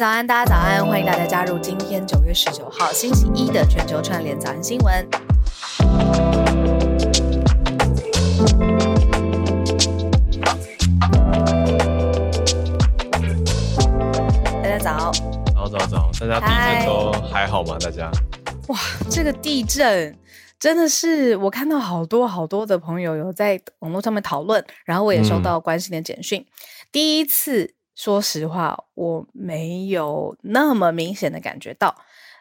早安。嗨，早安，大家早安，欢迎大家加入今天九月十九号星期一的全球串联早安新闻。大家早，早早早，大家地震都还好吗？大家？哇，这个地震。真的是我看到好多好多的朋友有在网络上面讨论，然后我也收到关心的简讯。嗯、第一次，说实话，我没有那么明显的感觉到。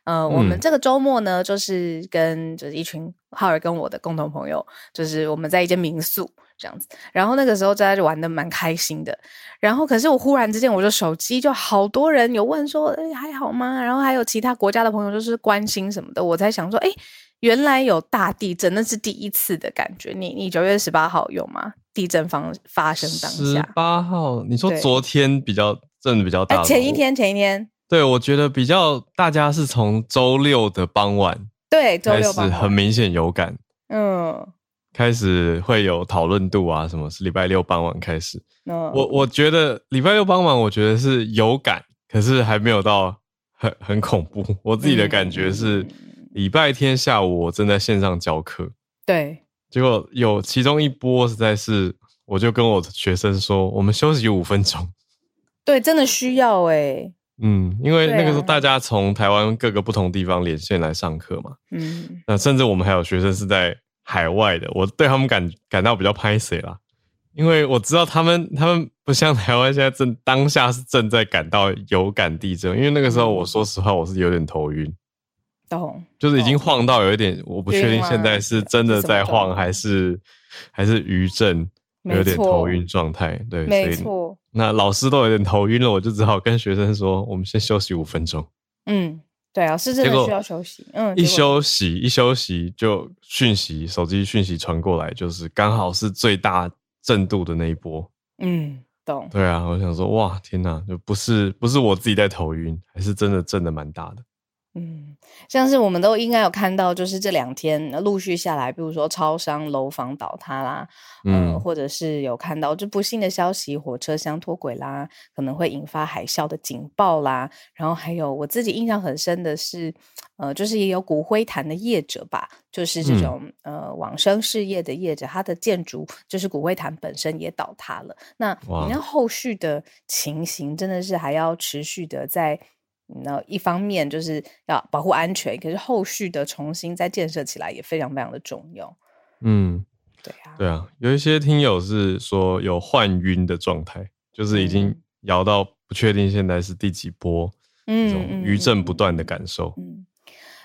呃，嗯、我们这个周末呢，就是跟就是一群浩尔跟我的共同朋友，就是我们在一间民宿这样子。然后那个时候大家就玩的蛮开心的。然后可是我忽然之间，我就手机就好多人有问说：“哎，还好吗？”然后还有其他国家的朋友就是关心什么的。我才想说：“哎。”原来有大地震，那是第一次的感觉。你你九月十八号有吗？地震方发生当下。十八号，你说昨天比较震的比较大。前一天，前一天。对，我觉得比较大家是从周六的傍晚，对，周六开始很明显有感。嗯，开始会有讨论度啊，什么是礼拜六傍晚开始。嗯，我我觉得礼拜六傍晚，我觉得是有感，可是还没有到很很恐怖。我自己的感觉是。嗯礼拜天下午，我正在线上教课，对，结果有其中一波实在是，我就跟我的学生说，我们休息五分钟，对，真的需要哎，嗯，因为那个时候大家从台湾各个不同地方连线来上课嘛，嗯，那甚至我们还有学生是在海外的，我对他们感感到比较拍谢啦，因为我知道他们他们不像台湾现在正当下是正在感到有感地震，因为那个时候我说实话我是有点头晕。懂，就是已经晃到有一点，我不确定现在是真的在晃，还是还是余震，有点头晕状态。对，没错。那老师都有点头晕了，我就只好跟学生说，我们先休息五分钟。嗯，对啊，是真的需要休息。嗯，一休息一休息就讯息，手机讯息传过来，就是刚好是最大震度的那一波。嗯，懂。对啊，我想说，哇，天哪，就不是不是我自己在头晕，还是真的震的蛮大的。嗯，像是我们都应该有看到，就是这两天陆续下来，比如说超商楼房倒塌啦，嗯、呃，或者是有看到就不幸的消息，火车厢脱轨啦，可能会引发海啸的警报啦。然后还有我自己印象很深的是，呃，就是也有骨灰坛的业者吧，就是这种、嗯、呃往生事业的业者，他的建筑就是骨灰坛本身也倒塌了。那你看后续的情形，真的是还要持续的在。那一方面就是要保护安全，可是后续的重新再建设起来也非常非常的重要。嗯，对啊，对啊，有一些听友是说有幻晕的状态，就是已经摇到不确定现在是第几波，嗯，这种余震不断的感受。嗯。嗯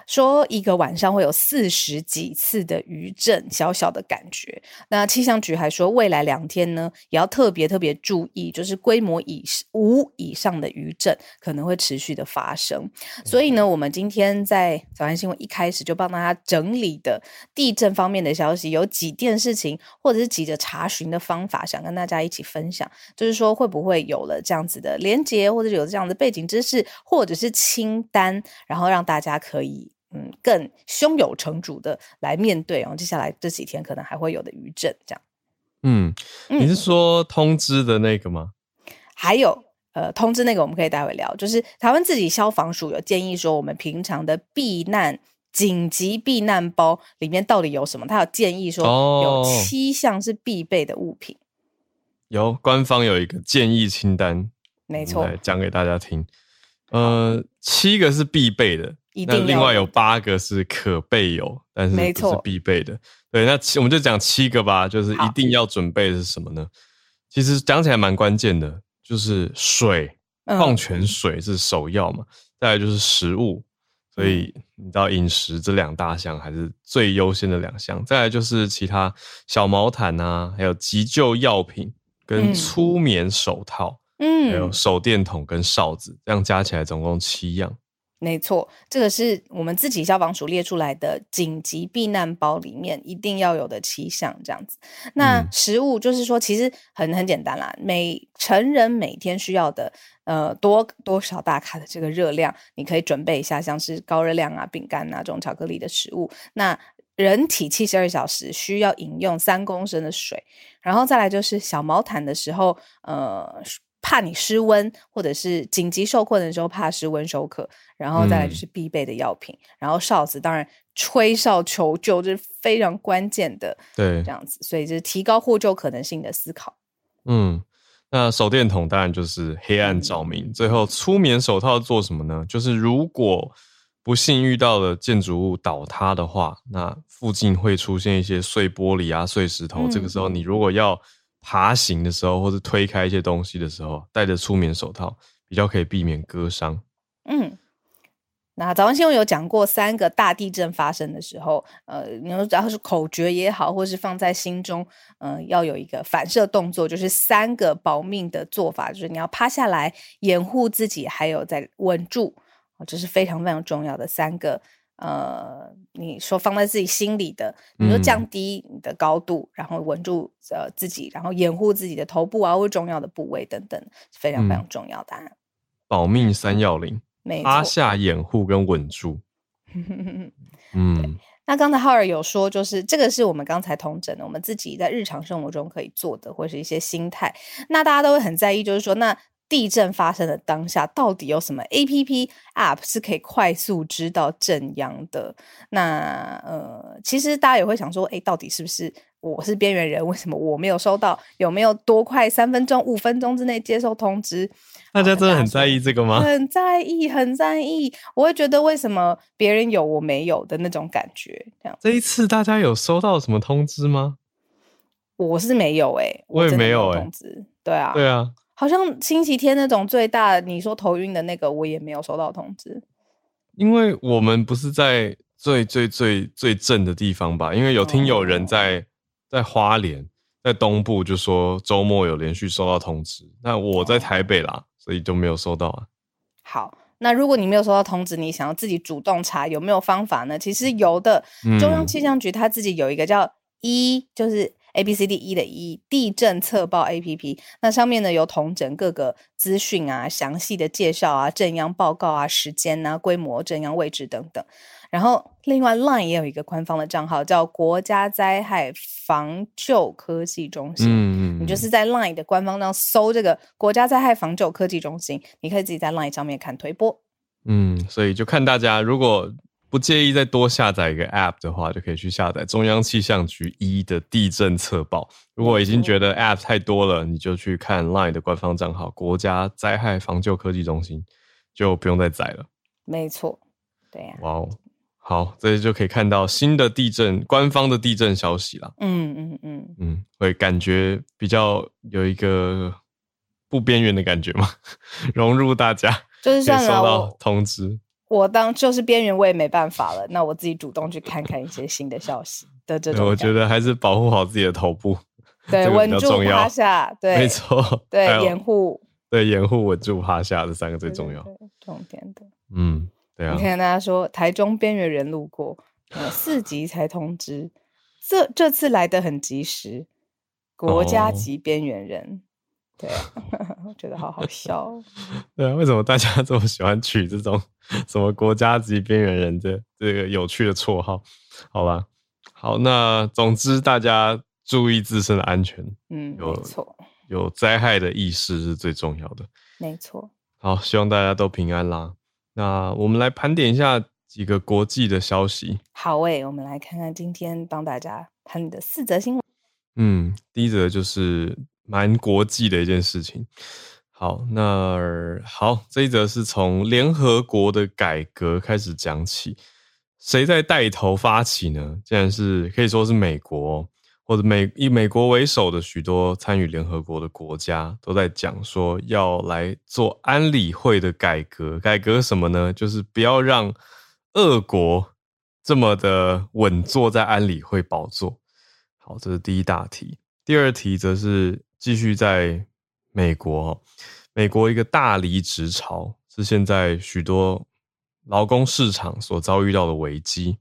说一个晚上会有四十几次的余震，小小的感觉。那气象局还说，未来两天呢，也要特别特别注意，就是规模以五以上的余震可能会持续的发生。所以呢，我们今天在早安新闻一开始就帮大家整理的地震方面的消息，有几件事情，或者是几个查询的方法，想跟大家一起分享。就是说，会不会有了这样子的连接，或者有这样的背景知识，或者是清单，然后让大家可以。嗯，更胸有成竹的来面对哦。接下来这几天可能还会有的余震，这样。嗯，你是说通知的那个吗？嗯、还有，呃，通知那个我们可以待会聊。就是台湾自己消防署有建议说，我们平常的避难紧急避难包里面到底有什么？他有建议说，有七项是必备的物品。哦、有官方有一个建议清单，没错，讲给大家听。呃，七个是必备的。那另外有八个是可备有，但是不是必备的。对，那七我们就讲七个吧，就是一定要准备的是什么呢？其实讲起来蛮关键的，就是水，矿泉水是首要嘛。再来就是食物，所以你知道饮食这两大项还是最优先的两项。再来就是其他小毛毯啊，还有急救药品跟粗棉手套，嗯，还有手电筒跟哨子，这样加起来总共七样。没错，这个是我们自己消防署列出来的紧急避难包里面一定要有的七项，这样子。那食物就是说，其实很很简单啦，每成人每天需要的呃多多少大卡的这个热量，你可以准备一下，像是高热量啊、饼干啊这种巧克力的食物。那人体七十二小时需要饮用三公升的水，然后再来就是小毛毯的时候，呃。怕你失温，或者是紧急受困的时候怕失温休克，然后再来就是必备的药品，嗯、然后哨子当然吹哨求救这是非常关键的，对，这样子，所以就是提高获救可能性的思考。嗯，那手电筒当然就是黑暗照明。嗯、最后出棉手套做什么呢？就是如果不幸遇到了建筑物倒塌的话，那附近会出现一些碎玻璃啊、碎石头，嗯、这个时候你如果要爬行的时候，或是推开一些东西的时候，戴着出棉手套，比较可以避免割伤。嗯，那早安新闻有讲过，三个大地震发生的时候，呃，你说只要是口诀也好，或是放在心中，嗯、呃，要有一个反射动作，就是三个保命的做法，就是你要趴下来掩护自己，还有在稳住，这是非常非常重要的三个。呃，你说放在自己心里的，你说降低你的高度，嗯、然后稳住呃自己，然后掩护自己的头部啊或重要的部位等等，非常非常重要的。嗯、保命三要领，趴下、掩护跟稳住。嗯，那刚才浩尔有说，就是这个是我们刚才同整的，我们自己在日常生活中可以做的，或是一些心态。那大家都会很在意，就是说那。地震发生的当下，到底有什么 APP App 是可以快速知道震央的？那呃，其实大家也会想说，哎，到底是不是我是边缘人？为什么我没有收到？有没有多快三分钟、五分钟之内接受通知？大家真的很在意这个吗？很在意，很在意。我会觉得为什么别人有我没有的那种感觉？这样。这一次大家有收到什么通知吗？我是没有哎、欸，我也没有通知。对啊，对啊。好像星期天那种最大，你说头晕的那个，我也没有收到通知。因为我们不是在最最最最正的地方吧？因为有听有人在、哦、在花莲，在东部，就说周末有连续收到通知。那我在台北啦，哦、所以就没有收到啊。好，那如果你没有收到通知，你想要自己主动查，有没有方法呢？其实有的，中央气象局它自己有一个叫一，就是。A B C D E 的 E 地震测报 A P P，那上面呢有统整各个资讯啊，详细的介绍啊，震央报告啊，时间啊，规模、震央位置等等。然后另外 Line 也有一个官方的账号，叫国家灾害防救科技中心。嗯，你就是在 Line 的官方上搜这个国家灾害防救科技中心，你可以自己在 Line 上面看推播。嗯，所以就看大家如果。不介意再多下载一个 App 的话，就可以去下载中央气象局一的地震测报。如果已经觉得 App 太多了，你就去看 Line 的官方账号“国家灾害防救科技中心”，就不用再载了。没错，对呀、啊。哇哦，好，这就可以看到新的地震官方的地震消息了。嗯嗯嗯嗯，会感觉比较有一个不边缘的感觉嘛？融入大家，就是像收到通知。我当就是边缘，我也没办法了。那我自己主动去看看一些新的消息的这种，我觉得还是保护好自己的头部，对，稳住趴下，对，没错，对，掩护，对，掩护稳住趴下这三个最重要，重点的，嗯，对啊。你看大家说台中边缘人路过，四级才通知，这这次来的很及时，国家级边缘人。哦对啊，我觉得好好笑哦。对啊，为什么大家这么喜欢取这种什么国家级边缘人的这个有趣的绰号？好吧，好，那总之大家注意自身的安全。嗯，有没错，有灾害的意识是最重要的。没错。好，希望大家都平安啦。那我们来盘点一下几个国际的消息。好诶，我们来看看今天帮大家盘的四则新闻。嗯，第一则就是。蛮国际的一件事情。好，那好，这一则是从联合国的改革开始讲起，谁在带头发起呢？竟然是可以说是美国，或者美以美国为首的许多参与联合国的国家都在讲说要来做安理会的改革。改革什么呢？就是不要让俄国这么的稳坐在安理会宝座。好，这是第一大题。第二题则是。继续在美国，美国一个大离职潮是现在许多劳工市场所遭遇到的危机。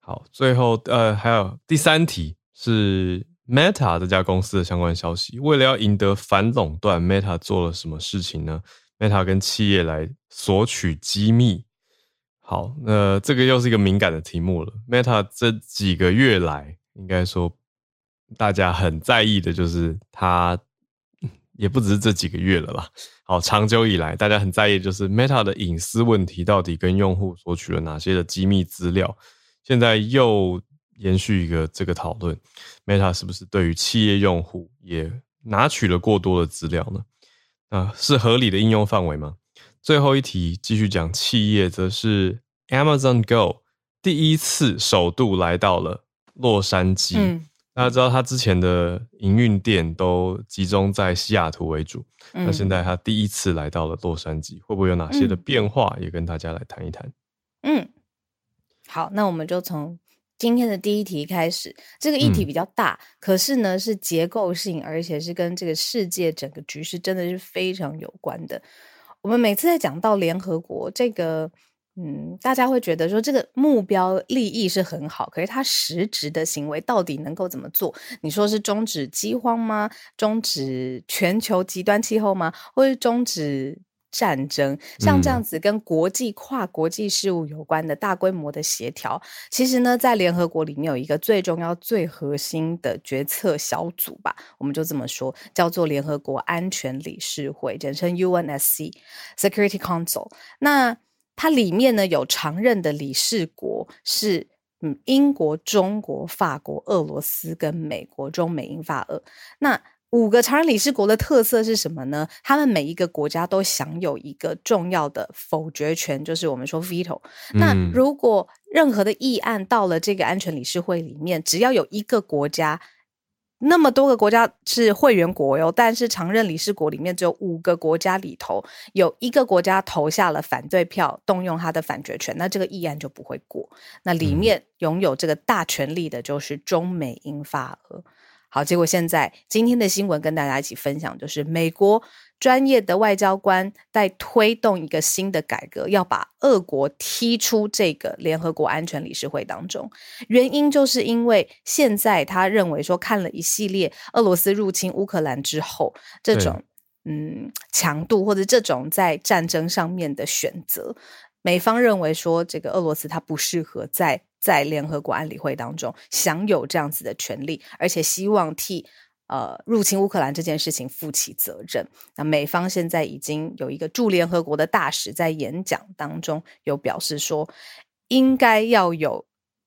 好，最后呃还有第三题是 Meta 这家公司的相关消息。为了要赢得反垄断，Meta 做了什么事情呢？Meta 跟企业来索取机密。好，那这个又是一个敏感的题目了。Meta 这几个月来，应该说。大家很在意的就是它也不只是这几个月了啦。好，长久以来大家很在意就是 Meta 的隐私问题，到底跟用户索取了哪些的机密资料？现在又延续一个这个讨论，Meta 是不是对于企业用户也拿取了过多的资料呢？啊，是合理的应用范围吗？最后一题继续讲企业，则是 Amazon Go 第一次首度来到了洛杉矶。大家知道，他之前的营运店都集中在西雅图为主。嗯、那现在他第一次来到了洛杉矶，会不会有哪些的变化？也跟大家来谈一谈。嗯，好，那我们就从今天的第一题开始。这个议题比较大，嗯、可是呢是结构性，而且是跟这个世界整个局势真的是非常有关的。我们每次在讲到联合国这个。嗯，大家会觉得说这个目标利益是很好，可是他实质的行为到底能够怎么做？你说是终止饥荒吗？终止全球极端气候吗？或是终止战争？像这样子跟国际跨国际事务有关的大规模的协调，其实呢，在联合国里面有一个最重要、最核心的决策小组吧，我们就这么说，叫做联合国安全理事会，简称 UNSC Security Council。那它里面呢有常任的理事国是嗯英国、中国、法国、俄罗斯跟美国，中美英法俄。那五个常任理事国的特色是什么呢？他们每一个国家都享有一个重要的否决权，就是我们说 veto。那如果任何的议案到了这个安全理事会里面，只要有一个国家。那么多个国家是会员国哟，但是常任理事国里面只有五个国家里头有一个国家投下了反对票，动用他的反决权，那这个议案就不会过。那里面拥有这个大权力的就是中美英法俄。好，结果现在今天的新闻跟大家一起分享，就是美国。专业的外交官在推动一个新的改革，要把俄国踢出这个联合国安全理事会当中。原因就是因为现在他认为说，看了一系列俄罗斯入侵乌克兰之后，这种嗯强度或者这种在战争上面的选择，美方认为说，这个俄罗斯它不适合在在联合国安理会当中享有这样子的权利，而且希望替。呃，入侵乌克兰这件事情负起责任。那美方现在已经有一个驻联合国的大使在演讲当中有表示说，应该要有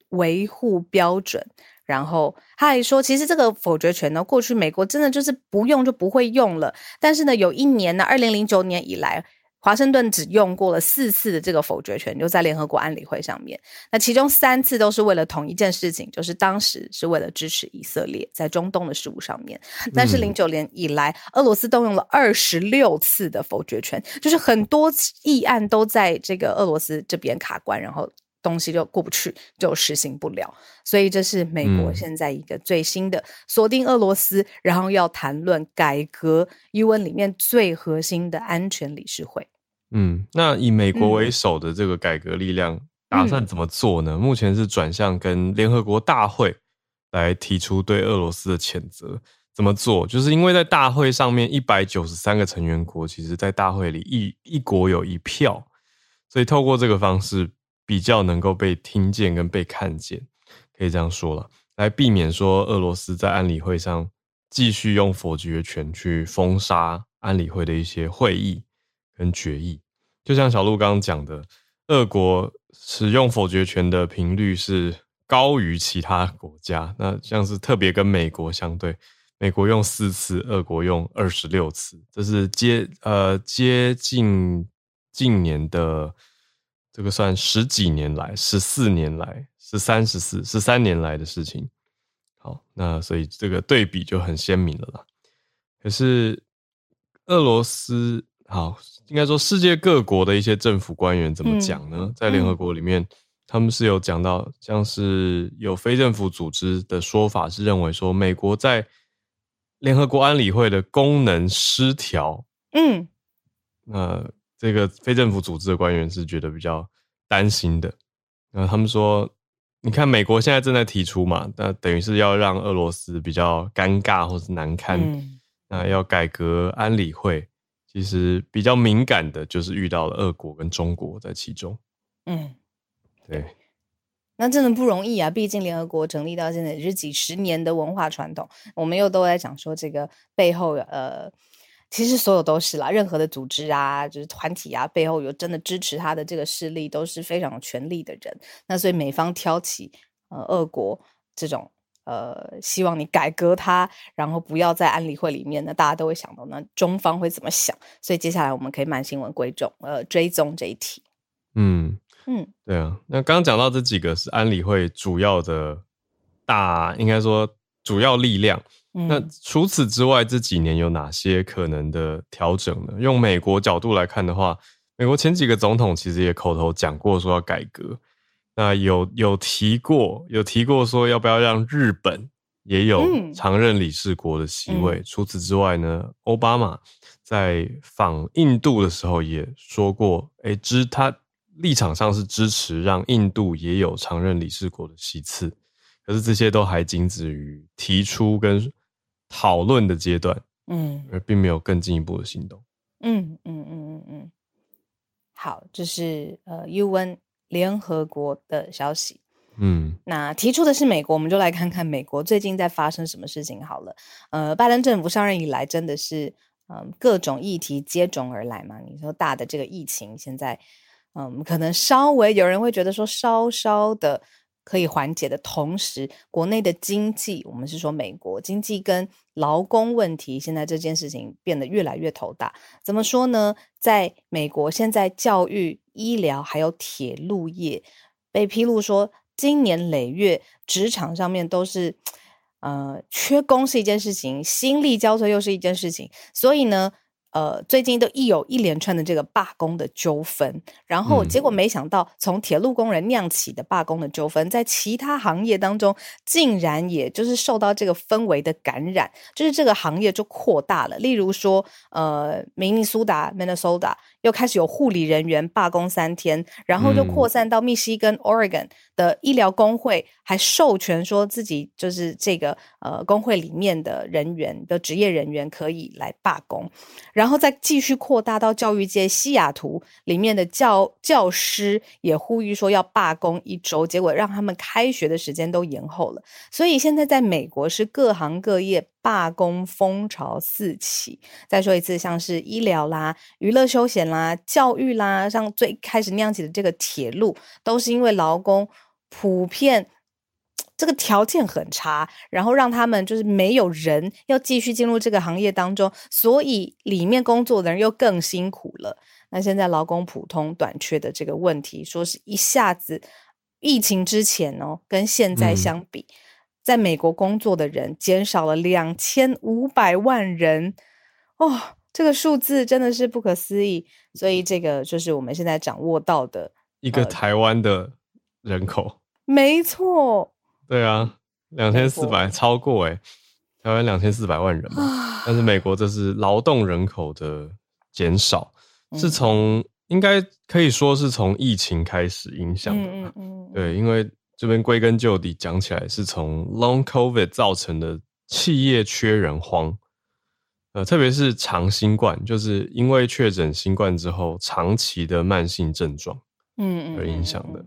维护标准。然后他还说，其实这个否决权呢，过去美国真的就是不用就不会用了。但是呢，有一年呢，二零零九年以来。华盛顿只用过了四次的这个否决权，就在联合国安理会上面。那其中三次都是为了同一件事情，就是当时是为了支持以色列在中东的事务上面。但是零九年以来，俄罗斯动用了二十六次的否决权，就是很多议案都在这个俄罗斯这边卡关，然后东西就过不去，就实行不了。所以这是美国现在一个最新的锁定俄罗斯，然后要谈论改革 UN 里面最核心的安全理事会。嗯，那以美国为首的这个改革力量打算怎么做呢？嗯、目前是转向跟联合国大会来提出对俄罗斯的谴责。怎么做？就是因为在大会上面一百九十三个成员国，其实在大会里一一国有一票，所以透过这个方式比较能够被听见跟被看见，可以这样说了，来避免说俄罗斯在安理会上继续用否决权去封杀安理会的一些会议。跟决议，就像小鹿刚刚讲的，俄国使用否决权的频率是高于其他国家。那像是特别跟美国相对，美国用四次，俄国用二十六次，这是接呃接近近年的这个算十几年来、十四年来、十三十四十三年来的事情。好，那所以这个对比就很鲜明了啦。可是俄罗斯。好，应该说世界各国的一些政府官员怎么讲呢？嗯、在联合国里面，嗯、他们是有讲到，像是有非政府组织的说法是认为说，美国在联合国安理会的功能失调。嗯，那这个非政府组织的官员是觉得比较担心的。那他们说，你看美国现在正在提出嘛，那等于是要让俄罗斯比较尴尬或是难堪。嗯、那要改革安理会。其实比较敏感的，就是遇到了俄国跟中国在其中。嗯，对，那真的不容易啊！毕竟联合国成立到现在也是几十年的文化传统，我们又都在讲说这个背后呃其实所有都是啦，任何的组织啊，就是团体啊，背后有真的支持他的这个势力，都是非常有权力的人。那所以美方挑起呃俄国这种呃希望你改革它，然后不要在安理会里面呢，大家都会想到那中方会怎么想。所以接下来我们可以慢新闻归众呃追踪这一题。嗯嗯，对啊。那刚刚讲到这几个是安理会主要的大，应该说主要力量。那除此之外，这几年有哪些可能的调整呢？用美国角度来看的话，美国前几个总统其实也口头讲过说要改革。那有有提过，有提过说要不要让日本也有常任理事国的席位。嗯、除此之外呢，奥巴马在访印度的时候也说过，诶，支他立场上是支持让印度也有常任理事国的席次。可是这些都还仅止于提出跟。讨论的阶段，嗯，而并没有更进一步的行动。嗯嗯嗯嗯嗯。好，这是呃，UN 联合国的消息。嗯，那提出的是美国，我们就来看看美国最近在发生什么事情好了。呃，拜登政府上任以来，真的是嗯、呃，各种议题接踵而来嘛。你说大的这个疫情，现在嗯，可能稍微有人会觉得说稍稍的。可以缓解的同时，国内的经济，我们是说美国经济跟劳工问题，现在这件事情变得越来越头大。怎么说呢？在美国，现在教育、医疗还有铁路业被披露说，今年累月职场上面都是呃缺工是一件事情，心力交瘁又是一件事情，所以呢。呃，最近都一有一连串的这个罢工的纠纷，然后结果没想到，从铁路工人酿起的罢工的纠纷，在其他行业当中，竟然也就是受到这个氛围的感染，就是这个行业就扩大了。例如说，呃，明尼苏达 （Minnesota） 又开始有护理人员罢工三天，然后就扩散到密西根 （Oregon） 的医疗工会，还授权说自己就是这个呃工会里面的人员的职业人员可以来罢工。然后再继续扩大到教育界，西雅图里面的教教师也呼吁说要罢工一周，结果让他们开学的时间都延后了。所以现在在美国是各行各业罢工风潮四起。再说一次，像是医疗啦、娱乐休闲啦、教育啦，像最开始酿起的这个铁路，都是因为劳工普遍。这个条件很差，然后让他们就是没有人要继续进入这个行业当中，所以里面工作的人又更辛苦了。那现在劳工普通短缺的这个问题，说是一下子疫情之前哦，跟现在相比，嗯、在美国工作的人减少了两千五百万人。哦，这个数字真的是不可思议。所以这个就是我们现在掌握到的一个台湾的人口，呃、没错。对啊，两千四百。超过诶，台湾两千四百万人嘛，但是美国这是劳动人口的减少，是。从应该可以说是从疫情开始影响的吧。对，因为这边归根究底讲起来，是从 Long COVID 造成的企业缺人荒，呃，特别是长新冠，就是因为确诊新冠之后长期的慢性症状，嗯而影响的。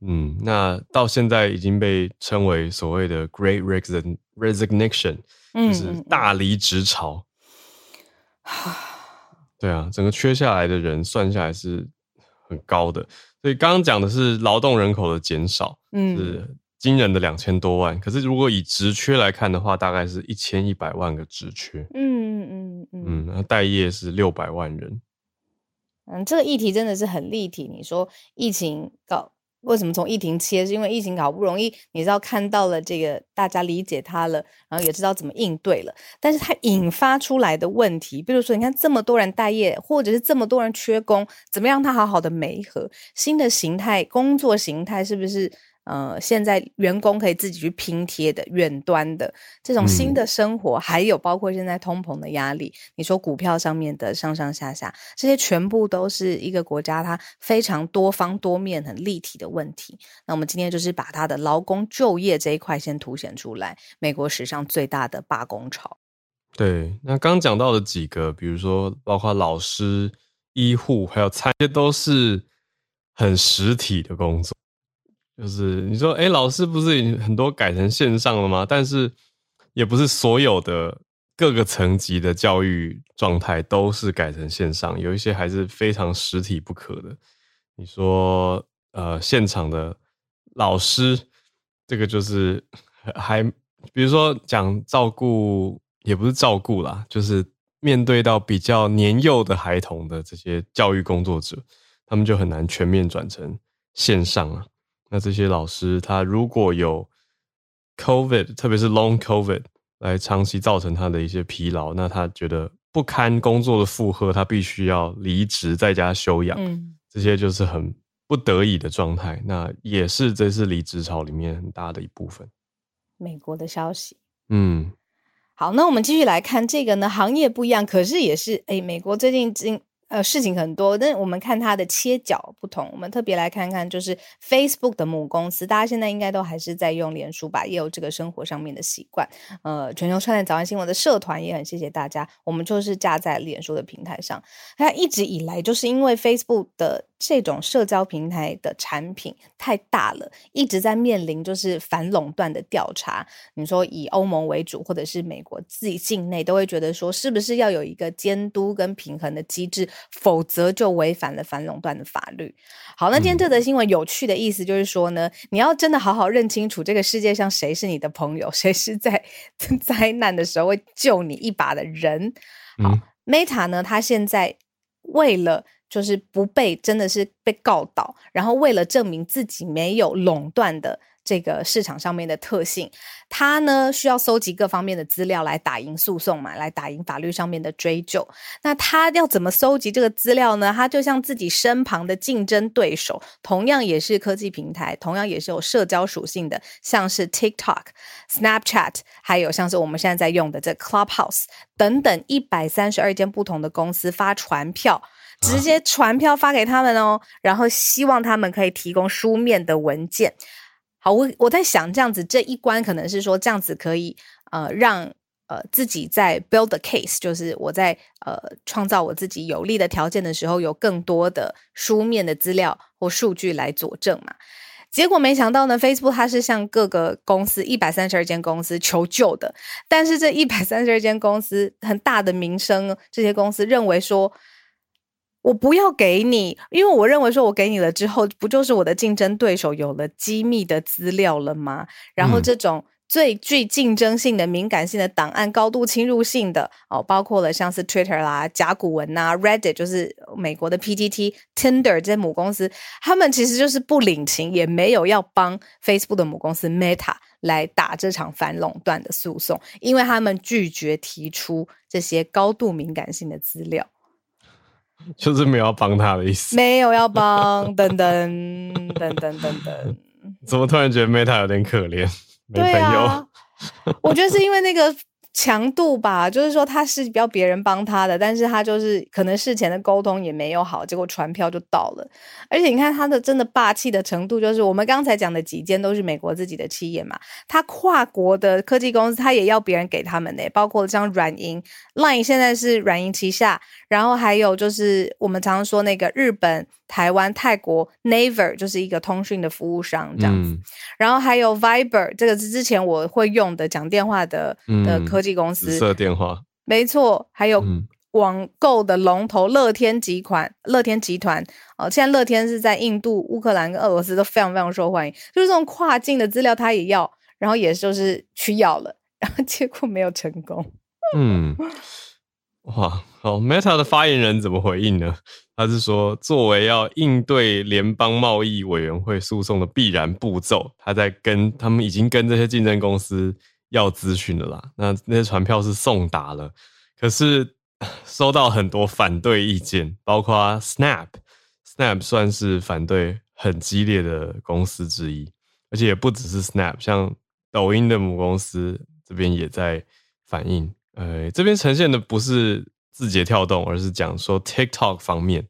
嗯，那到现在已经被称为所谓的 Great Resignation，就是大离职潮。嗯、对啊，整个缺下来的人算下来是很高的。所以刚刚讲的是劳动人口的减少，嗯，是惊人的两千多万。可是如果以职缺来看的话，大概是一千一百万个职缺。嗯嗯嗯嗯，嗯，那待业是六百万人。嗯，这个议题真的是很立体。你说疫情搞。为什么从疫情切？是因为疫情好不容易，你知道看到了这个，大家理解它了，然后也知道怎么应对了。但是它引发出来的问题，比如说，你看这么多人待业，或者是这么多人缺工，怎么让它好好的媒合？新的形态，工作形态是不是？呃，现在员工可以自己去拼贴的远端的这种新的生活，嗯、还有包括现在通膨的压力，你说股票上面的上上下下，这些全部都是一个国家它非常多方多面、很立体的问题。那我们今天就是把它的劳工就业这一块先凸显出来，美国史上最大的罢工潮。对，那刚讲到的几个，比如说包括老师、医护，还有餐，这些都是很实体的工作。就是你说，哎，老师不是已经很多改成线上了吗？但是也不是所有的各个层级的教育状态都是改成线上，有一些还是非常实体不可的。你说，呃，现场的老师，这个就是还，比如说讲照顾，也不是照顾啦，就是面对到比较年幼的孩童的这些教育工作者，他们就很难全面转成线上啊。那这些老师，他如果有 COVID，特别是 Long COVID，来长期造成他的一些疲劳，那他觉得不堪工作的负荷，他必须要离职在家休养。嗯，这些就是很不得已的状态。那也是这次离职潮里面很大的一部分。美国的消息。嗯，好，那我们继续来看这个呢，行业不一样，可是也是哎，美国最近经。呃，事情很多，但我们看它的切角不同。我们特别来看看，就是 Facebook 的母公司，大家现在应该都还是在用脸书吧，也有这个生活上面的习惯。呃，全球串联早安新闻的社团也很谢谢大家，我们就是架在脸书的平台上。它一直以来就是因为 Facebook 的这种社交平台的产品太大了，一直在面临就是反垄断的调查。你说以欧盟为主，或者是美国自己境内，都会觉得说，是不是要有一个监督跟平衡的机制？否则就违反了反垄断的法律。好，那今天这则新闻有趣的意思就是说呢，你要真的好好认清楚这个世界上谁是你的朋友，谁是在 灾难的时候会救你一把的人。好，嗯，Meta 呢，他现在为了就是不被真的是被告倒，然后为了证明自己没有垄断的。这个市场上面的特性，他呢需要搜集各方面的资料来打赢诉讼嘛，来打赢法律上面的追究。那他要怎么搜集这个资料呢？他就像自己身旁的竞争对手，同样也是科技平台，同样也是有社交属性的，像是 TikTok、Snapchat，还有像是我们现在在用的这 Clubhouse 等等一百三十二间不同的公司发传票，直接传票发给他们哦，然后希望他们可以提供书面的文件。好，我我在想这样子这一关可能是说这样子可以呃让呃自己在 build the case，就是我在呃创造我自己有利的条件的时候，有更多的书面的资料或数据来佐证嘛。结果没想到呢，Facebook 它是向各个公司一百三十二间公司求救的，但是这一百三十二间公司很大的名声，这些公司认为说。我不要给你，因为我认为说，我给你了之后，不就是我的竞争对手有了机密的资料了吗？然后这种最具竞争性的、敏感性的档案、高度侵入性的哦，包括了像是 Twitter 啦、甲骨文呐、Reddit，就是美国的 PTT、Tinder 这些母公司，他们其实就是不领情，也没有要帮 Facebook 的母公司 Meta 来打这场反垄断的诉讼，因为他们拒绝提出这些高度敏感性的资料。就是没有要帮他的意思，没有要帮，等等等等等等，怎么突然觉得 Meta 有点可怜？没朋友，对啊，我觉得是因为那个。强度吧，就是说他是要别人帮他的，但是他就是可能事前的沟通也没有好，结果传票就到了。而且你看他的真的霸气的程度，就是我们刚才讲的几间都是美国自己的企业嘛，他跨国的科技公司他也要别人给他们的，包括像软银，Line 现在是软银旗下，然后还有就是我们常常说那个日本。台湾、泰国 Naver 就是一个通讯的服务商这样子，嗯、然后还有 Viber 这个是之前我会用的讲电话的、嗯、的科技公司，紫色电话，没错，还有网购的龙头乐天集团，乐天集团。哦，现在乐天是在印度、乌克兰跟俄罗斯都非常非常受欢迎，就是这种跨境的资料他也要，然后也就是去要了，然后结果没有成功，嗯。哇，好，Meta 的发言人怎么回应呢？他是说，作为要应对联邦贸易委员会诉讼的必然步骤，他在跟他们已经跟这些竞争公司要咨询了啦。那那些传票是送达了，可是收到很多反对意见，包括 Snap，Snap 算是反对很激烈的公司之一，而且也不只是 Snap，像抖音的母公司这边也在反映。呃，这边呈现的不是字节跳动，而是讲说 TikTok 方面，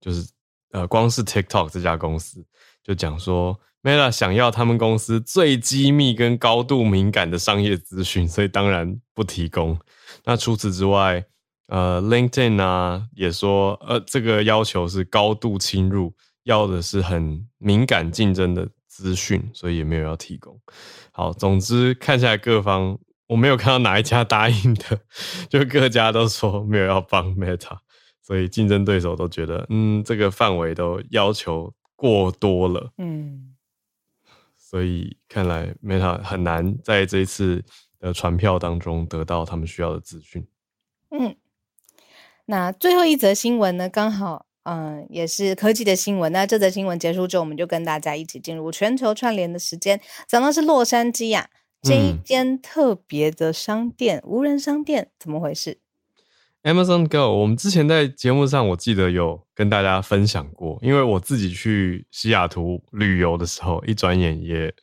就是呃，光是 TikTok 这家公司就讲说，Meta 想要他们公司最机密跟高度敏感的商业资讯，所以当然不提供。那除此之外，呃，LinkedIn 啊也说，呃，这个要求是高度侵入，要的是很敏感竞争的资讯，所以也没有要提供。好，总之看下来各方。我没有看到哪一家答应的，就各家都说没有要帮 Meta，所以竞争对手都觉得，嗯，这个范围都要求过多了，嗯，所以看来 Meta 很难在这一次的传票当中得到他们需要的资讯。嗯，那最后一则新闻呢，刚好，嗯，也是科技的新闻。那这则新闻结束之后，我们就跟大家一起进入全球串联的时间，讲的是洛杉矶呀。这一间特别的商店，嗯、无人商店，怎么回事？Amazon Go，我们之前在节目上，我记得有跟大家分享过。因为我自己去西雅图旅游的时候，一转眼也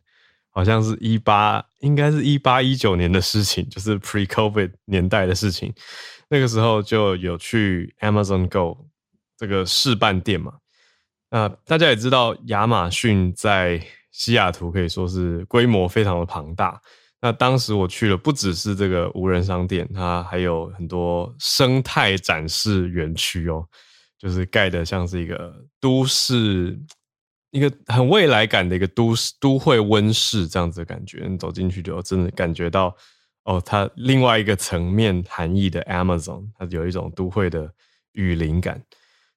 好像是一八，应该是一八一九年的事情，就是 Pre-COVID 年代的事情。那个时候就有去 Amazon Go 这个试办店嘛。那大家也知道，亚马逊在西雅图可以说是规模非常的庞大。那当时我去了，不只是这个无人商店，它还有很多生态展示园区哦，就是盖的像是一个都市，一个很未来感的一个都市都会温室这样子的感觉。你走进去就真的感觉到哦，它另外一个层面含义的 Amazon，它有一种都会的雨林感。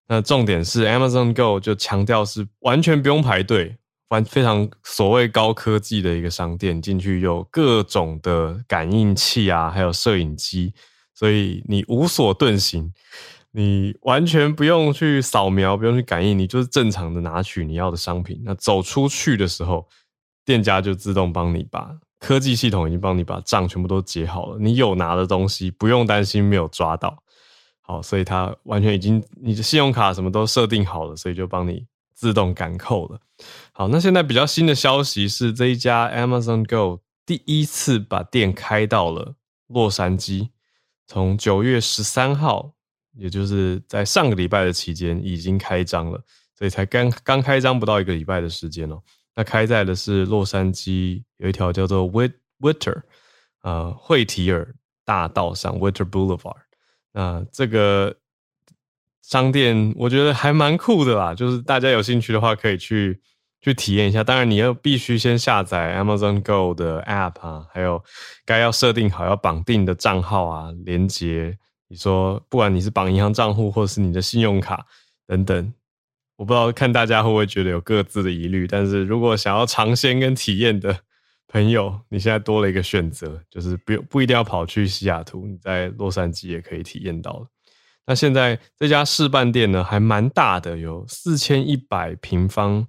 那重点是 Amazon Go 就强调是完全不用排队。完非常所谓高科技的一个商店，进去有各种的感应器啊，还有摄影机，所以你无所遁形，你完全不用去扫描，不用去感应，你就是正常的拿取你要的商品。那走出去的时候，店家就自动帮你把科技系统已经帮你把账全部都结好了，你有拿的东西不用担心没有抓到。好，所以它完全已经你的信用卡什么都设定好了，所以就帮你。自动赶扣了。好，那现在比较新的消息是，这一家 Amazon Go 第一次把店开到了洛杉矶，从九月十三号，也就是在上个礼拜的期间已经开张了，所以才刚刚开张不到一个礼拜的时间哦。那开在的是洛杉矶有一条叫做 Wit Witter 呃惠提尔大道上 Witter Boulevard，那这个。商店我觉得还蛮酷的啦，就是大家有兴趣的话可以去去体验一下。当然你要必须先下载 Amazon Go 的 App 啊，还有该要设定好要绑定的账号啊，连接。你说不管你是绑银行账户或者是你的信用卡等等，我不知道看大家会不会觉得有各自的疑虑。但是如果想要尝鲜跟体验的朋友，你现在多了一个选择，就是不不一定要跑去西雅图，你在洛杉矶也可以体验到。那现在这家试办店呢，还蛮大的，有四千一百平方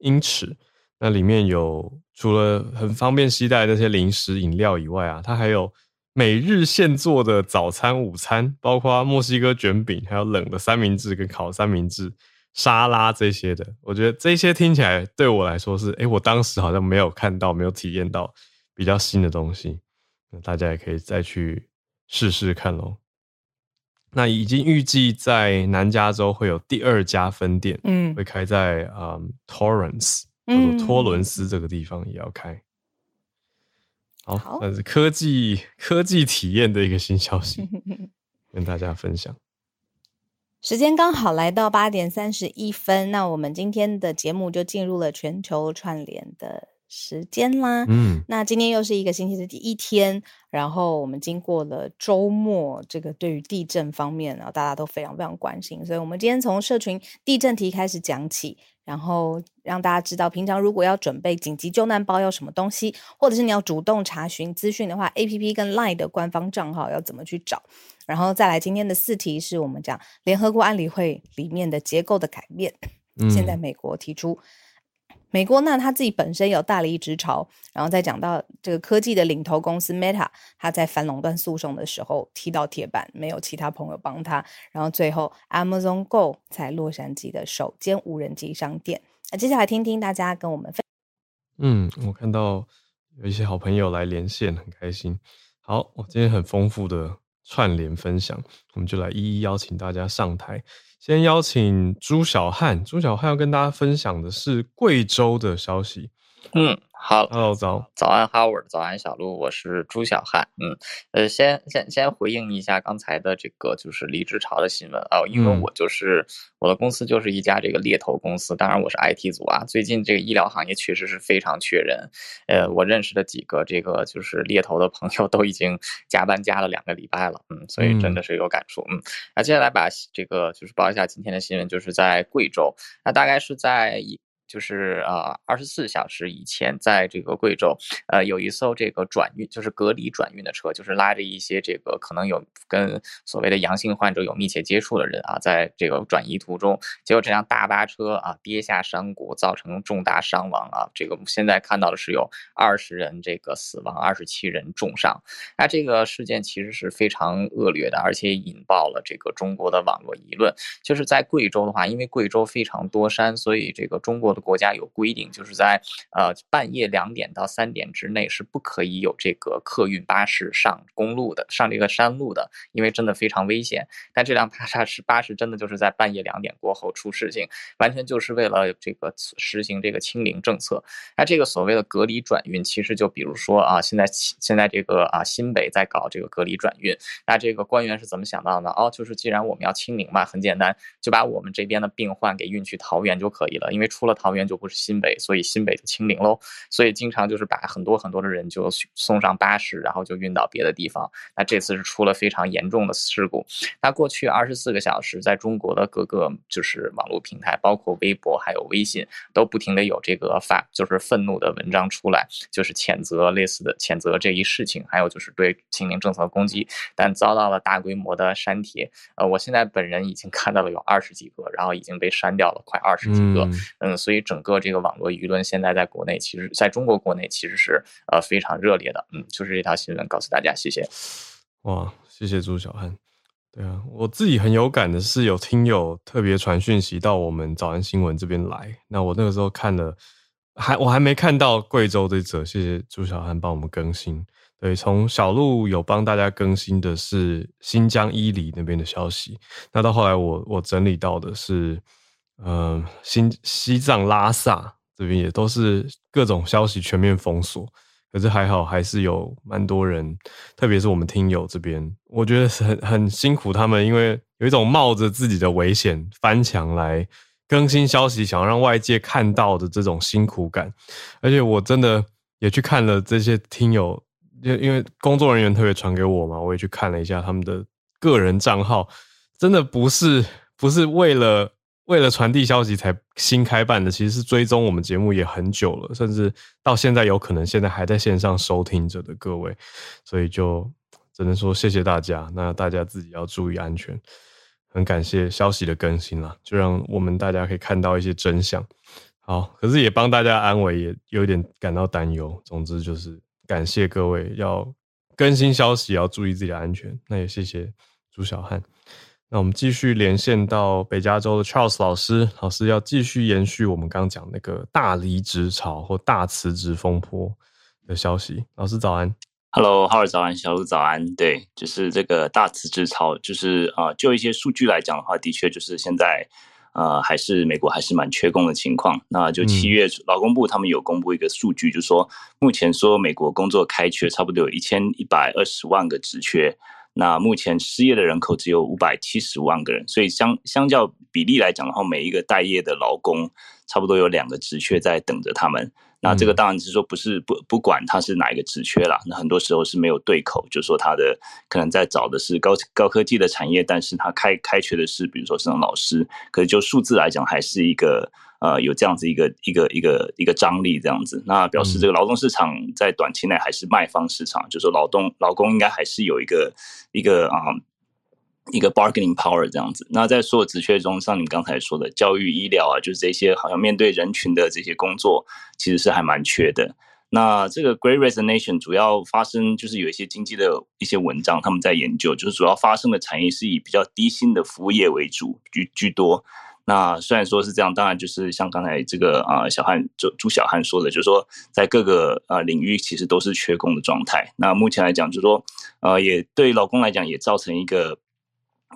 英尺。那里面有除了很方便携带那些零食饮料以外啊，它还有每日现做的早餐、午餐，包括墨西哥卷饼，还有冷的三明治跟烤三明治、沙拉这些的。我觉得这些听起来对我来说是，诶，我当时好像没有看到、没有体验到比较新的东西。那大家也可以再去试试看喽。那已经预计在南加州会有第二家分店，嗯，会开在啊、um, Torrance，叫做托伦斯这个地方也要开。嗯、好，那是科技科技体验的一个新消息，跟大家分享。时间刚好来到八点三十一分，那我们今天的节目就进入了全球串联的时间啦，嗯，那今天又是一个星期的第一天，然后我们经过了周末，这个对于地震方面呢，大家都非常非常关心，所以我们今天从社群地震题开始讲起，然后让大家知道平常如果要准备紧急救难包要什么东西，或者是你要主动查询资讯的话，APP 跟 LINE 的官方账号要怎么去找，然后再来今天的四题是我们讲联合国安理会里面的结构的改变，嗯，现在美国提出。美国呢，他自己本身有大离职潮，然后再讲到这个科技的领头公司 Meta，他在反垄断诉讼的时候踢到铁板，没有其他朋友帮他，然后最后 Amazon Go 在洛杉矶的首间无人机商店。那接下来听听大家跟我们分。嗯，我看到有一些好朋友来连线，很开心。好，我今天很丰富的串联分享，我们就来一一邀请大家上台。先邀请朱小汉，朱小汉要跟大家分享的是贵州的消息。嗯，好，Hello，早，早安，Howard，早安，小鹿，我是朱小汉。嗯，呃，先先先回应一下刚才的这个就是离职潮的新闻啊，因为我就是、嗯、我的公司就是一家这个猎头公司，当然我是 IT 组啊。最近这个医疗行业确实是非常缺人，呃，我认识的几个这个就是猎头的朋友都已经加班加了两个礼拜了，嗯，所以真的是有感触，嗯。那接下来把这个就是报一下今天的新闻，就是在贵州，那大概是在一。就是呃，二十四小时以前，在这个贵州，呃，有一艘这个转运，就是隔离转运的车，就是拉着一些这个可能有跟所谓的阳性患者有密切接触的人啊，在这个转移途中，结果这辆大巴车啊跌下山谷，造成重大伤亡啊。这个现在看到的是有二十人这个死亡，二十七人重伤。那这个事件其实是非常恶劣的，而且引爆了这个中国的网络舆论。就是在贵州的话，因为贵州非常多山，所以这个中国的。国家有规定，就是在呃半夜两点到三点之内是不可以有这个客运巴士上公路的，上这个山路的，因为真的非常危险。但这辆巴士巴士真的就是在半夜两点过后出事情，完全就是为了这个实行这个清零政策。那这个所谓的隔离转运，其实就比如说啊，现在现在这个啊新北在搞这个隔离转运，那这个官员是怎么想到的呢？哦，就是既然我们要清零嘛，很简单，就把我们这边的病患给运去桃园就可以了，因为出了桃。桃园就不是新北，所以新北就清零喽。所以经常就是把很多很多的人就送上巴士，然后就运到别的地方。那这次是出了非常严重的事故。那过去二十四个小时，在中国的各个就是网络平台，包括微博还有微信，都不停的有这个发就是愤怒的文章出来，就是谴责类似的谴责这一事情，还有就是对清零政策的攻击，但遭到了大规模的删帖。呃，我现在本人已经看到了有二十几个，然后已经被删掉了快二十几个。嗯，嗯，所以。整个这个网络舆论现在在国内，其实在中国国内其实是呃非常热烈的。嗯，就是这条新闻告诉大家，谢谢。哇，谢谢朱小汉。对啊，我自己很有感的是，有听友特别传讯息到我们早安新闻这边来。那我那个时候看了，还我还没看到贵州这则，谢谢朱小汉帮我们更新。对，从小路有帮大家更新的是新疆伊犁那边的消息，那到后来我我整理到的是。嗯，新西藏拉萨这边也都是各种消息全面封锁，可是还好，还是有蛮多人，特别是我们听友这边，我觉得是很很辛苦他们，因为有一种冒着自己的危险翻墙来更新消息，想要让外界看到的这种辛苦感。而且我真的也去看了这些听友，因因为工作人员特别传给我嘛，我也去看了一下他们的个人账号，真的不是不是为了。为了传递消息才新开办的，其实是追踪我们节目也很久了，甚至到现在有可能现在还在线上收听着的各位，所以就只能说谢谢大家。那大家自己要注意安全，很感谢消息的更新啦，就让我们大家可以看到一些真相。好，可是也帮大家安慰，也有点感到担忧。总之就是感谢各位要更新消息，要注意自己的安全。那也谢谢朱小汉。那我们继续连线到北加州的 Charles 老师，老师要继续延续我们刚刚讲那个大离职潮或大辞职风波的消息。老师早安，Hello，Howard 早安，小鹿早安。对，就是这个大辞职潮，就是啊、呃，就一些数据来讲的话，的确就是现在啊、呃，还是美国还是蛮缺工的情况。那就七月劳工部他们有公布一个数据，嗯、就是说目前说美国工作开缺差不多有一千一百二十万个职缺。那目前失业的人口只有五百七十万个人，所以相相较比例来讲的话，每一个待业的劳工差不多有两个职缺在等着他们。那这个当然是说不是不不管他是哪一个职缺啦，那很多时候是没有对口，就是说他的可能在找的是高高科技的产业，但是他开开缺的是比如说是老师，可是就数字来讲还是一个。呃，有这样子一个一个一个一个张力，这样子，那表示这个劳动市场在短期内还是卖方市场，嗯、就是说劳动劳工应该还是有一个一个啊、嗯、一个 bargaining power 这样子。那在所有职缺中，像你刚才说的教育、医疗啊，就是这些好像面对人群的这些工作，其实是还蛮缺的。那这个 Great Resignation 主要发生就是有一些经济的一些文章，他们在研究，就是主要发生的产业是以比较低薪的服务业为主居居多。那虽然说是这样，当然就是像刚才这个啊，小汉朱朱小汉说的，就是说在各个呃领域其实都是缺工的状态。那目前来讲，就是说呃，也对老公来讲也造成一个